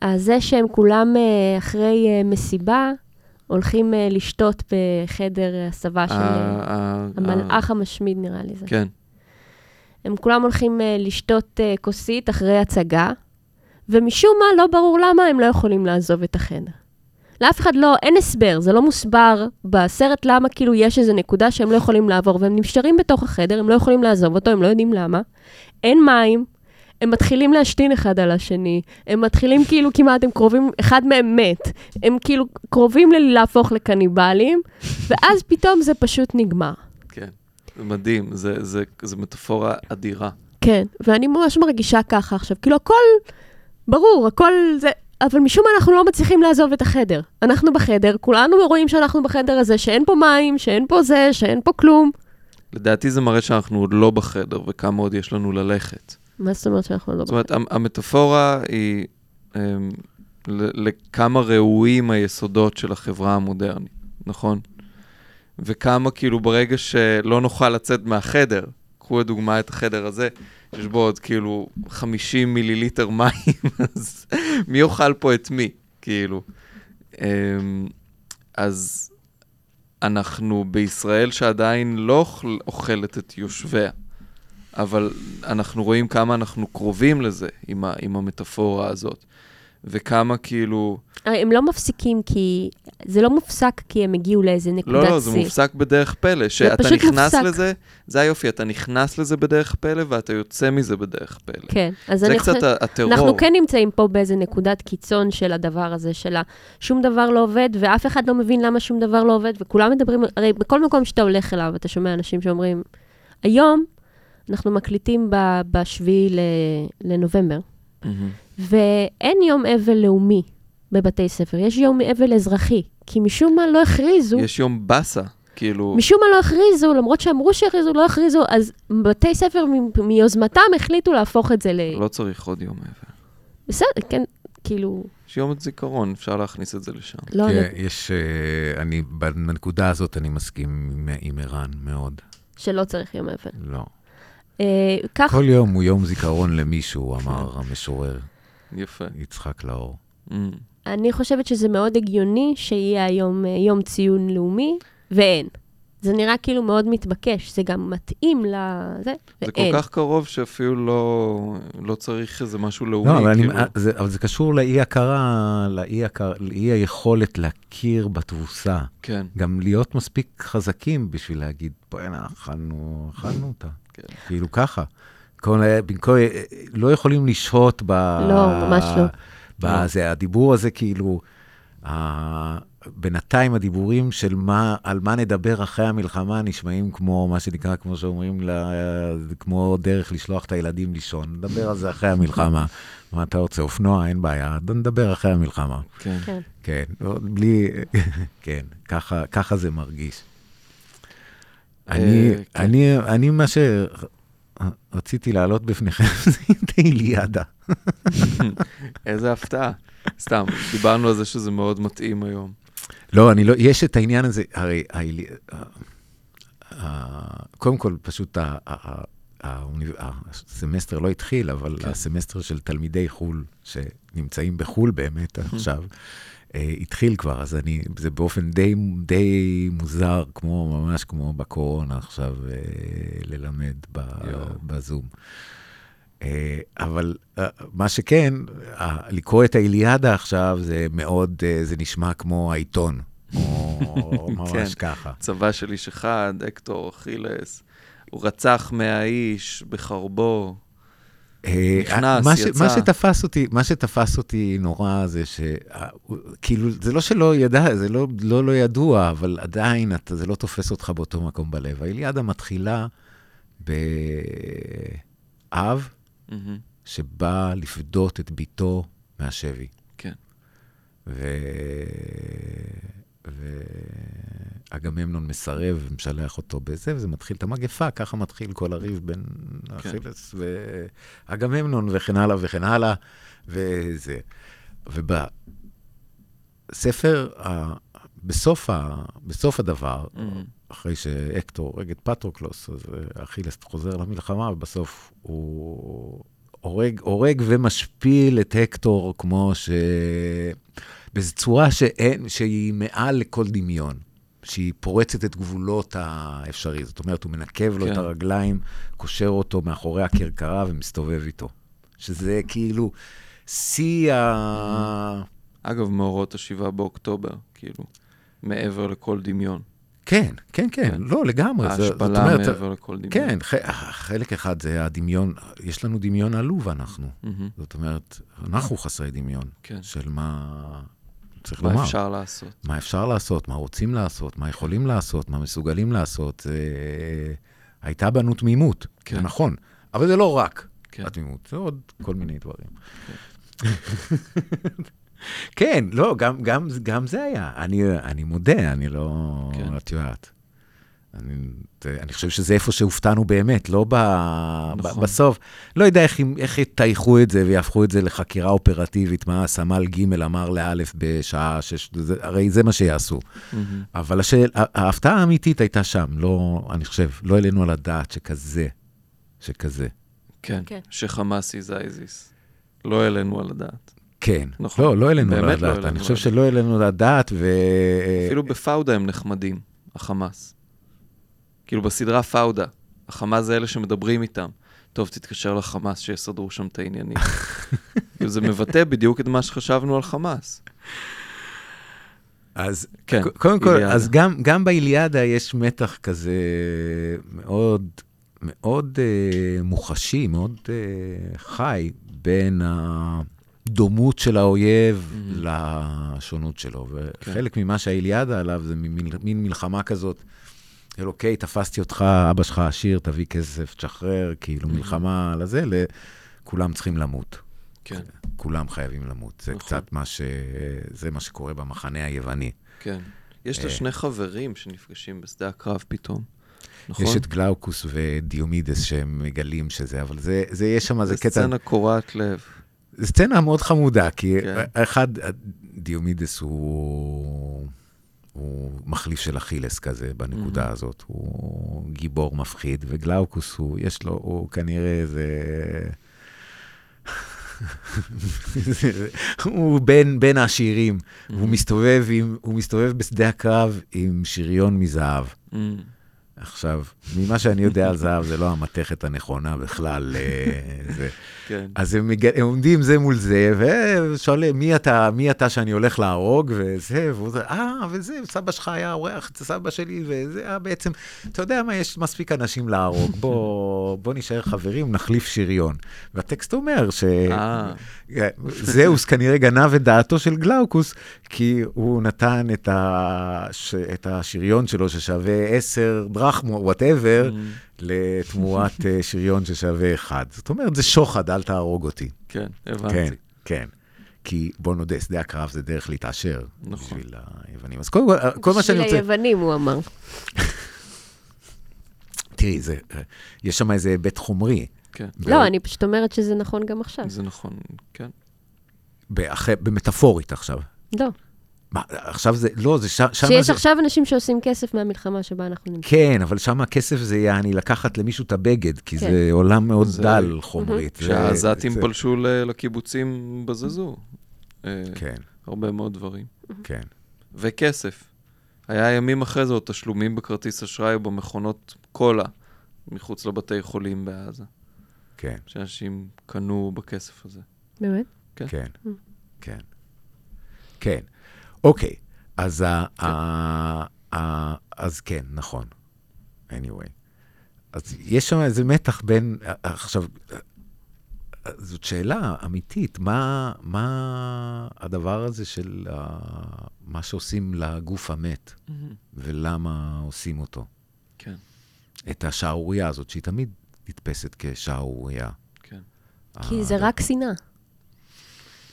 אז זה שהם כולם אה, אחרי אה, מסיבה, הולכים לשתות בחדר הסבה של המלאך המשמיד, נראה לי זה. כן. הם כולם הולכים לשתות כוסית אחרי הצגה, ומשום מה, לא ברור למה הם לא יכולים לעזוב את החדר. לאף אחד לא, אין הסבר, זה לא מוסבר בסרט למה כאילו יש איזו נקודה שהם לא יכולים לעבור, והם נשארים בתוך החדר, הם לא יכולים לעזוב אותו, הם לא יודעים למה. אין מים, הם מתחילים להשתין אחד על השני, הם מתחילים כאילו כמעט, הם קרובים, אחד מהם מת, הם כאילו קרובים להפוך לקניבלים, ואז פתאום זה פשוט נגמר. כן, זה מדהים, זה, זה, זה מטאפורה אדירה. כן, ואני ממש מרגישה ככה עכשיו, כאילו הכל ברור, הכל זה, אבל משום מה אנחנו לא מצליחים לעזוב את החדר. אנחנו בחדר, כולנו רואים שאנחנו בחדר הזה, שאין פה מים, שאין פה זה, שאין פה כלום. לדעתי זה מראה שאנחנו עוד לא בחדר וכמה עוד יש לנו ללכת. מה זאת אומרת שאנחנו לא זאת בחדר? אומרת, המ- המטאפורה היא אמ, לכמה ראויים היסודות של החברה המודרנית, נכון? וכמה כאילו ברגע שלא נוכל לצאת מהחדר, קחו לדוגמה את החדר הזה, יש בו עוד כאילו 50 מיליליטר מים, אז מי יאכל פה את מי? כאילו, אמ, אז אנחנו בישראל שעדיין לא אוכל- אוכלת את יושביה, אבל אנחנו רואים כמה אנחנו קרובים לזה עם, ה, עם המטאפורה הזאת, וכמה כאילו... הם לא מפסיקים כי... זה לא מופסק כי הם הגיעו לאיזה נקודת לא, שיא. לא, זה מופסק בדרך פלא. שאתה פשוט נכנס מופסק. לזה, זה היופי, אתה נכנס לזה בדרך פלא ואתה יוצא מזה בדרך פלא. כן, אז זה קצת חושבת... הטרור. אנחנו כן נמצאים פה באיזה נקודת קיצון של הדבר הזה, של שום דבר לא עובד, ואף אחד לא מבין למה שום דבר לא עובד, וכולם מדברים, הרי בכל מקום שאתה הולך אליו, אתה שומע אנשים שאומרים, היום אנחנו מקליטים בשביעי לנובמבר, מהמם. ואין יום אבל לאומי בבתי ספר, יש יום אבל אזרחי, כי משום מה לא הכריזו, יש יום באסה, כאילו... משום מה לא הכריזו, למרות שאמרו שהכריזו, לא הכריזו, אז בתי ספר מ- מיוזמתם החליטו להפוך את זה ל... לא צריך עוד יום אבל. בסדר, כן, כאילו, יש יום זיכרון, אפשר להכניס את זה לשם. לא, כן, אני- יש, אה, אני, בנקודה הזאת אני מסכים עם- עם ערן מאוד. שלא צריך יום אבל. לא. אה, כך, כל יום הוא יום זיכרון למישהו, אמר המשורר יפה. יצחק לאור. אמ, אני חושבת שזה מאוד הגיוני שיהיה היום אה, יום ציון לאומי, ואין. זה נראה כאילו מאוד מתבקש, זה גם מתאים לזה, זה כל ואין. כך קרוב שאפילו לא, לא צריך איזה משהו לאומי. לא, אבל, אני, כאילו. זה, אבל זה קשור לאי-הכרה, לאי-הכר- לאי-היכולת להכיר בתבוסה. כן, גם להיות מספיק חזקים בשביל להגיד, בוא'נה, אכלנו, אכלנו אותה. כן. כאילו ככה. כל, במקום, לא יכולים לשהות ב... לא, ממש לא. בזה, הדיבור הזה כאילו, ה... בינתיים הדיבורים של מה, על מה נדבר אחרי המלחמה נשמעים כמו, מה שנקרא, כמו שאומרים, לה, כמו דרך לשלוח את הילדים לישון. נדבר על זה אחרי המלחמה. מה אתה רוצה, אופנוע, אין בעיה, נדבר אחרי המלחמה. כן. כן. כן, לא, בלי, כן, ככה, ככה זה מרגיש. אני, כן. אני, אני, מה שרציתי להעלות בפניכם את האיליאדה. איזה הפתעה. סתם, דיברנו על זה שזה מאוד מתאים היום. לא, אני לא, יש את העניין הזה, הרי קודם כל, פשוט הסמסטר לא התחיל, אבל כן. הסמסטר של תלמידי חו"ל, שנמצאים בחו"ל באמת עכשיו, התחיל כבר, אז אני, זה באופן די, די מוזר, כמו, ממש כמו בקורונה עכשיו, אה, ללמד ב. בזום. אה, אבל אה, מה שכן, אה, לקרוא את האיליאדה עכשיו, זה מאוד, אה, זה נשמע כמו העיתון, או ממש כן. ככה. צבא של איש אחד, אקטור, אכילס. הוא רצח 100 איש בחרבו. אה, נכנס, מה ש- יצא. מה שתפס אותי, מה שתפס אותי נורא זה ש... אה, זה לא שלא ידע, זה לא לא, לא ידוע, אבל עדיין אתה, זה לא תופס אותך באותו מקום בלב. האיליאדה מתחילה באב מהמם. שבא לפדות את ביתו מהשבי. כן. ו... ואגממנון מסרב ומשלח אותו בזה, וזה מתחיל את המגפה, ככה מתחיל כל הריב בין כן. אכילס ואגממנון וכן הלאה וכן הלאה, וזה. ובספר, ה... בסוף, ה... בסוף הדבר, מהמם. אחרי שאקטור הורג את פטרוקלוס, אז אכילס חוזר למלחמה, ובסוף הוא הורג, הורג ומשפיל את הקטור כמו ש... באיזו צורה שאין, שהיא מעל לכל דמיון, שהיא פורצת את גבולות האפשרי. זאת אומרת, הוא מנקב לו כן. את הרגליים, קושר אותו מאחורי הכרכרה ומסתובב איתו. שזה כאילו שיא ה... אגב, מאורעות השבעה באוקטובר, כאילו, מעבר לכל דמיון. כן, כן, כן, כן. לא, לגמרי. ההשפלה מעבר לכל דמיון. כן, ח- חלק אחד זה הדמיון, יש לנו דמיון עלוב אנחנו. מהמם. זאת אומרת, אנחנו חסרי דמיון כן. של מה צריך מה לומר. אפשר לעשות? מה אפשר לעשות, מה רוצים לעשות, מה יכולים לעשות, מה מסוגלים לעשות. זה... הייתה בנו תמימות, כן. זה נכון. אבל זה לא רק כן. התמימות, זה עוד כל מיני דברים. כן, לא, גם, גם, גם זה היה. אני, אני מודה, אני לא... כן. את יודעת. אני, אני חושב שזה איפה שהופתענו באמת, לא ב, נכון. ב, בסוף. לא יודע איך, איך יטייחו את זה ויהפכו את זה לחקירה אופרטיבית, מה סמל ג' אמר לאלף בשעה שש, זה, הרי זה מה שיעשו. מהמם. אבל השאל, ההפתעה האמיתית הייתה שם, לא, אני חושב, לא העלינו על הדעת שכזה, שכזה. כן, כן. שחמאס is ISIS. לא העלינו על הדעת. כן. נכון. לא, לא העלינו באמת לא לדעת. העלינו אני חושב. שלא העלינו לדעת, ו... אפילו בפאודה הם נחמדים, החמאס. כאילו בסדרה פאודה, החמאס זה אלה שמדברים איתם. טוב, תתקשר לחמאס שיסדרו שם את העניינים. כאילו, זה מבטא בדיוק את מה שחשבנו על חמאס. אז כן, קודם כל, איליאדה. אז גם, גם באיליאדה יש מתח כזה מאוד, מאוד אה, מוחשי, מאוד אה, חי, בין הדומות של האויב Mhm. לשונות שלו. כן. וחלק ממה שהאיליאדה עליו זה מין, מין מלחמה כזאת. של אוקיי, תפסתי אותך, אבא שלך עשיר, תביא כסף, תשחרר, כאילו Mhm. מלחמה לזה, לכולם צריכים למות. כן, כולם חייבים למות. זה נכון. קצת מה ש... זה מה שקורה במחנה היווני. כן. יש לה אה. שני חברים שנפגשים בשדה הקרב פתאום, נכון? יש את גלאוקוס ודיומידס שהם מגלים שזה, אבל זה, זה יש שם, זה זה קטע, סצנה קורעת לב. סצנה מאוד חמודה, כי כן. אחד, דיומידס הוא, הוא מחליף של אכילס כזה בנקודה Mhm. הזאת, הוא גיבור מפחיד, וגלאוקוס הוא, יש לו, הוא כנראה איזה... הוא בין, בין העשירים, הוא מסתובב, עם, הוא מסתובב בשדה הקרב עם שריון מזהב. Mm, עכשיו, ממה שאני יודע על זהב, זה לא המתכת הנכונה בכלל. אה, זה. כן. אז הם, מג... הם עומדים זה מול זה, ושואלים, מי אתה, מי אתה שאני הולך להרוג, וזה, והוא זה, אה, וזה, סבא שלך היה אורח סבא שלי, וזה, אה, בעצם, אתה יודע מה, יש מספיק אנשים להרוג, בוא, בוא נשאר חברים, נחליף שריון. והטקסט אומר ש... אה, זאוס כנראה גנב את דעתו של גלאוקוס, כי הוא נתן את, ה... ש... את השריון שלו ששווה 10 דרחמו, whatever, mm, לתמורת אה, שריון ששווה 1. זאת אומרת, זה שוחד, אל תהרוג אותי. כן, הבנתי. כן, כן. כי בוא נודה, שדה הקרב זה דרך להתעשר נכון. בשביל היוונים. אז קודם כל, כל מה שאני בשביל רוצה... היוונים, הוא אמר. תראי, זה, אה, יש שם איזה היבט חומרי. כן, לא, אני פשוט אומרת שזה נכון גם עכשיו. זה נכון, כן. באח... במטאפורית עכשיו. לא. מה, עכשיו זה, לא, זה ש... שם שיש זה... עכשיו אנשים שעושים כסף מהמלחמה שבה אנחנו נמצאים. כן, אבל שם הכסף זה יעני לקחת למישהו את הבגד, כי כן. זה עולם מאוד זה- דל חומרית. זה- כשהעזתים זה- פלשו לקיבוצים, בזזו. אה, כן, הרבה מאוד דברים. כן. וכסף. היה ימים אחרי זה עוד תשלומים בכרטיס אשראי או במכונות קולה מחוץ לבתי חולים בעזה, כן, שאנשים קנו בכסף הזה. באמת? כן. כן, Mm. כן. כן. אוקיי, אז ה... ה- ה- אז כן, נכון. anyway. אז יש שם איזה מתח בין... עכשיו, זאת שאלה אמיתית, מה, מה הדבר הזה של ה- מה שעושים לגוף המת, ולמה עושים אותו? כן, את השערורייה הזאת, שהיא תמיד נתפסת כשערורייה. כן. כי זה רק שנאה.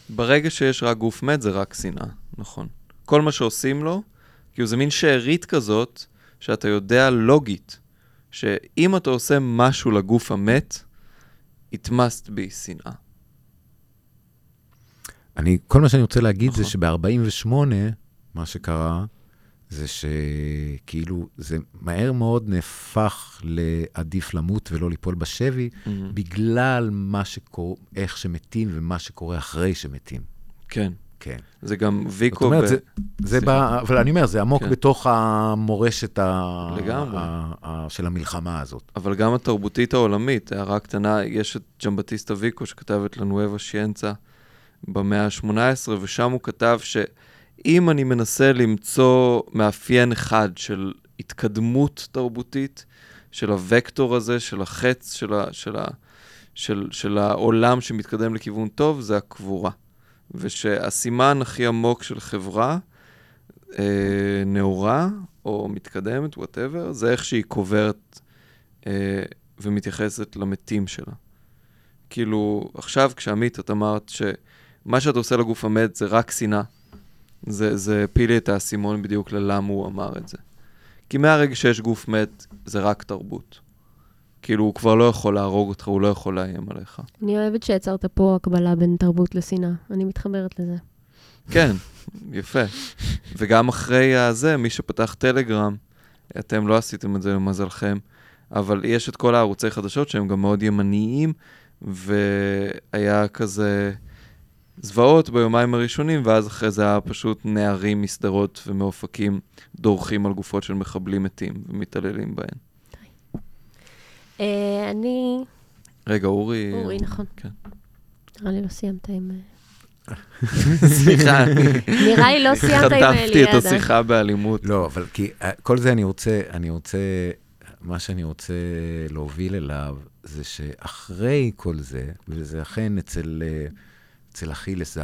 ברגע שיש רק גוף מת, זה רק שנאה, נכון. כל מה שעושים לו, כאילו זה מין שארית כזאת, שאתה יודע לוגית, שאם אתה עושה משהו לגוף המת, it must be שנאה. אני, כל מה שאני רוצה להגיד נכון. זה שב-48, מה שקרה, זה שכאילו, זה מהר מאוד נהפך לעדיף למות ולא ליפול בשבי, בגלל מה שקורה, איך שמתים ומה שקורה אחרי שמתים. כן, כן. זה גם זאת ויקו, אומרת, ב- זה, זה. בא, אבל אני אומר, זה עמוק כן. בתוך המורשת ה, לגמרי. ה, ה, של המלחמה הזאת. אבל גם התרבותית העולמית, הערה קטנה, יש את ג'מבטיסטה ויקו שכתב את לנואבה שיאנצה במאה ה-18, ושם הוא כתב שאם אני מנסה למצוא מאפיין אחד של התקדמות תרבותית, של הוקטור הזה, של החץ, של, ה, של, ה, של, של העולם שמתקדם לכיוון טוב, זה הקבורה. ושהסימן הכי עמוק של חברה, אה, נאורה או מתקדמת, וואטאבר, זה איך שהיא קוברת אה, ומתייחסת למתים שלה. כאילו, עכשיו כשעמית, את אמרת שמה שאת עושה לגוף המת זה רק שנאה. זה, זה הפיל לי את האסימון בדיוק ללמה הוא אמר את זה. כי מהרגע שיש גוף מת, זה רק תרבות. כאילו, הוא כבר לא יכול להרוג אותך, הוא לא יכול לאיים עליך. אני אוהבת שיצרת פה הקבלה בין תרבות לשנאה. אני מתחברת לזה. כן, יפה. וגם אחרי הזה, מי שפתח טלגרם, אתם לא עשיתם את זה למזלכם, אבל יש את כל הערוצי חדשות שהם גם מאוד ימניים, והיה כזה, זוועות ביומיים הראשונים, ואז אחרי זה היה פשוט נערים משדרות ומאופקים דורכים על גופות של מחבלים מתים ומתעללים בהן. אה, אני... רגע, אורי... אורי, נכון. כן. נראה לי לא סיימת עם... אה, סליחה, אני נראה לי לא סיימת עם חטפתי את אליעדה. השיחה באלימות. לא, אבל כי אה, כל זה אני רוצה, אני רוצה, מה שאני רוצה להוביל אליו, זה שאחרי כל זה, וזה אכן אצל, אה, אצל אכילס,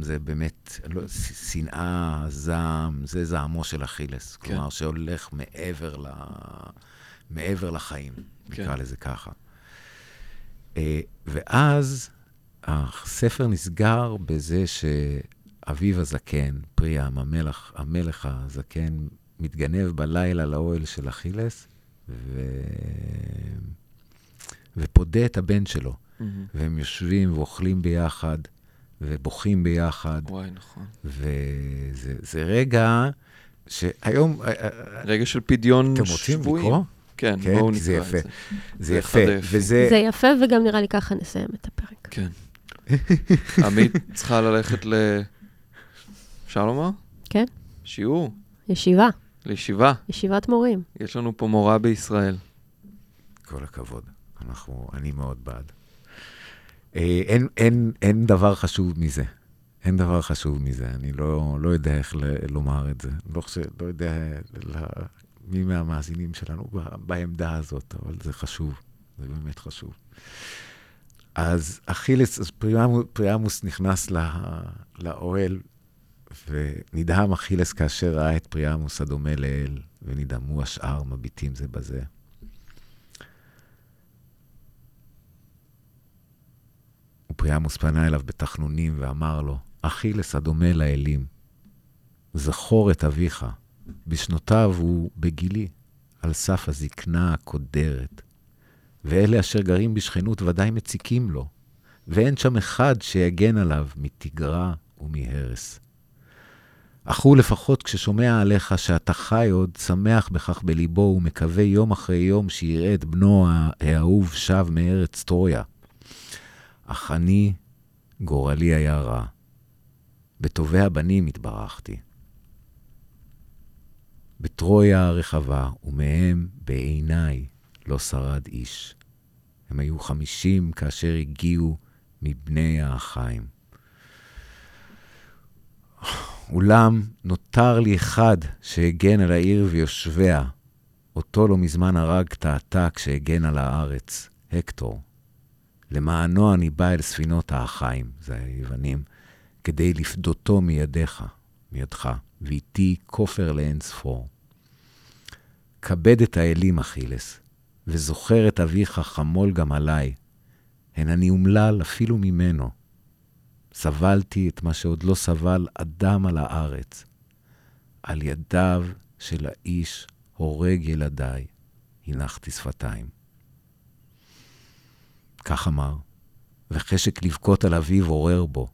זה, באמת, לא, שנאה, זעם, זה זעמו של אכילס. כן. כלומר, שהולך מעבר, ל, מעבר לחיים, כן. נקרא לזה ככה. אה, ואז הספר נסגר בזה שאביו הזקן, פריאם, המלך, המלך הזקן, מתגנב בלילה לאוהל של אכילס, ו... ופודה את הבן שלו. מהמם. והם יושבים ואוכלים ביחד, ובוכים ביחד, וואי, נכון. וזה זה רגע שהיום, אה, אה, רגע של פדיון אתם רוצים שבויים. לקרוא? כן, כן, בואו כי זה נקרא את יפה. זה. זה זה יפה. וזה... זה יפה, וגם נראה לי ככה נסיים את הפרק. כן. עמית צריכה ללכת ל... אפשר לומר? כן. שיעור, ישיבה, לישיבה. ישיבת מורים. יש לנו פה מורה בישראל. כל הכבוד. אנחנו, אני מאוד בעד. אה, אין, אין, אין דבר חשוב מזה. אין דבר חשוב מזה. אני לא, לא יודע איך ל- לומר את זה. לא, חושב, לא יודע ל- מי מהמאזינים שלנו בעמדה הזאת, אבל זה חשוב. זה באמת חשוב. אז אכילס, אז פריאמוס, פריאמוס נכנס לא, לאוהל, ונדהם אכילס כאשר ראה את פריאמוס הדומה לאל, ונדהמו השאר מביטים זה בזה. ופריאמוס פנה אליו בתחנונים ואמר לו, אכילס הדומה לאלים, זכור את אביך, בשנותיו הוא בגילי, על סף הזקנה הקודרת, ואלה אשר גרים בשכנות ודאי מציקים לו, ואין שם אחד שיגן עליו מתגרה ומהרס. אך הוא לפחות כששומע עליך שאתה חי עוד, שמח בכך בליבו ומקווה יום אחרי יום שיראה את בנו האהוב שב מארץ טרויה. אך אני, גורלי היה רע. בטובי הבנים התברכתי. בטרויה הרחבה, ומהם בעיניי לא שרד איש. הם היו חמישים כאשר הגיעו מבני האחיים. אולם נותר לי אחד שהגן על העיר ויושביה. אותו לא מזמן הרגת אתה כשהגן על הארץ, הקטור. למענו אני בא אל ספינות האחיים, זה היוונים, כדי לפדותו מידיך, מידך, ואיתי כופר לאין ספור. כבד את האלים, אכילס, וזוכר את אביך חמול גם עליי. הן אני אומלל אפילו ממנו. סבלתי את מה שעוד לא סבל אדם על הארץ. על ידיו של האיש הורג ילדיי, הנחתי שפתיים. כך אמר, וחשק לבכות על אביו עורר בו.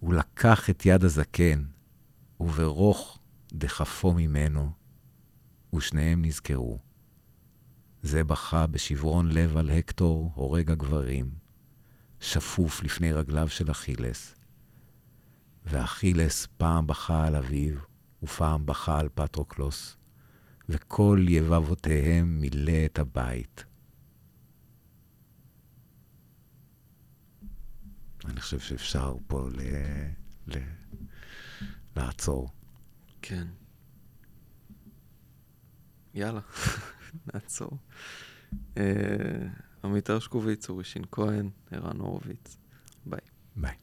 הוא לקח את יד הזקן, וברוך דחפו ממנו, ושניהם נזכרו. זה בכה בשברון לב על הקטור, הורג הגברים, שפוף לפני רגליו של אכילס. ואכילס פעם בכה על אביו, ופעם בכה על פטרוקלוס, וכל יבבותיהם מילא את הבית. אני חושב שאפשר פה ל... ל... לעצור. כן. יאללה, נעצור. אה, עמית הרשקוביץ, אורי שין כהן, ערן הורוביץ. ביי. ביי.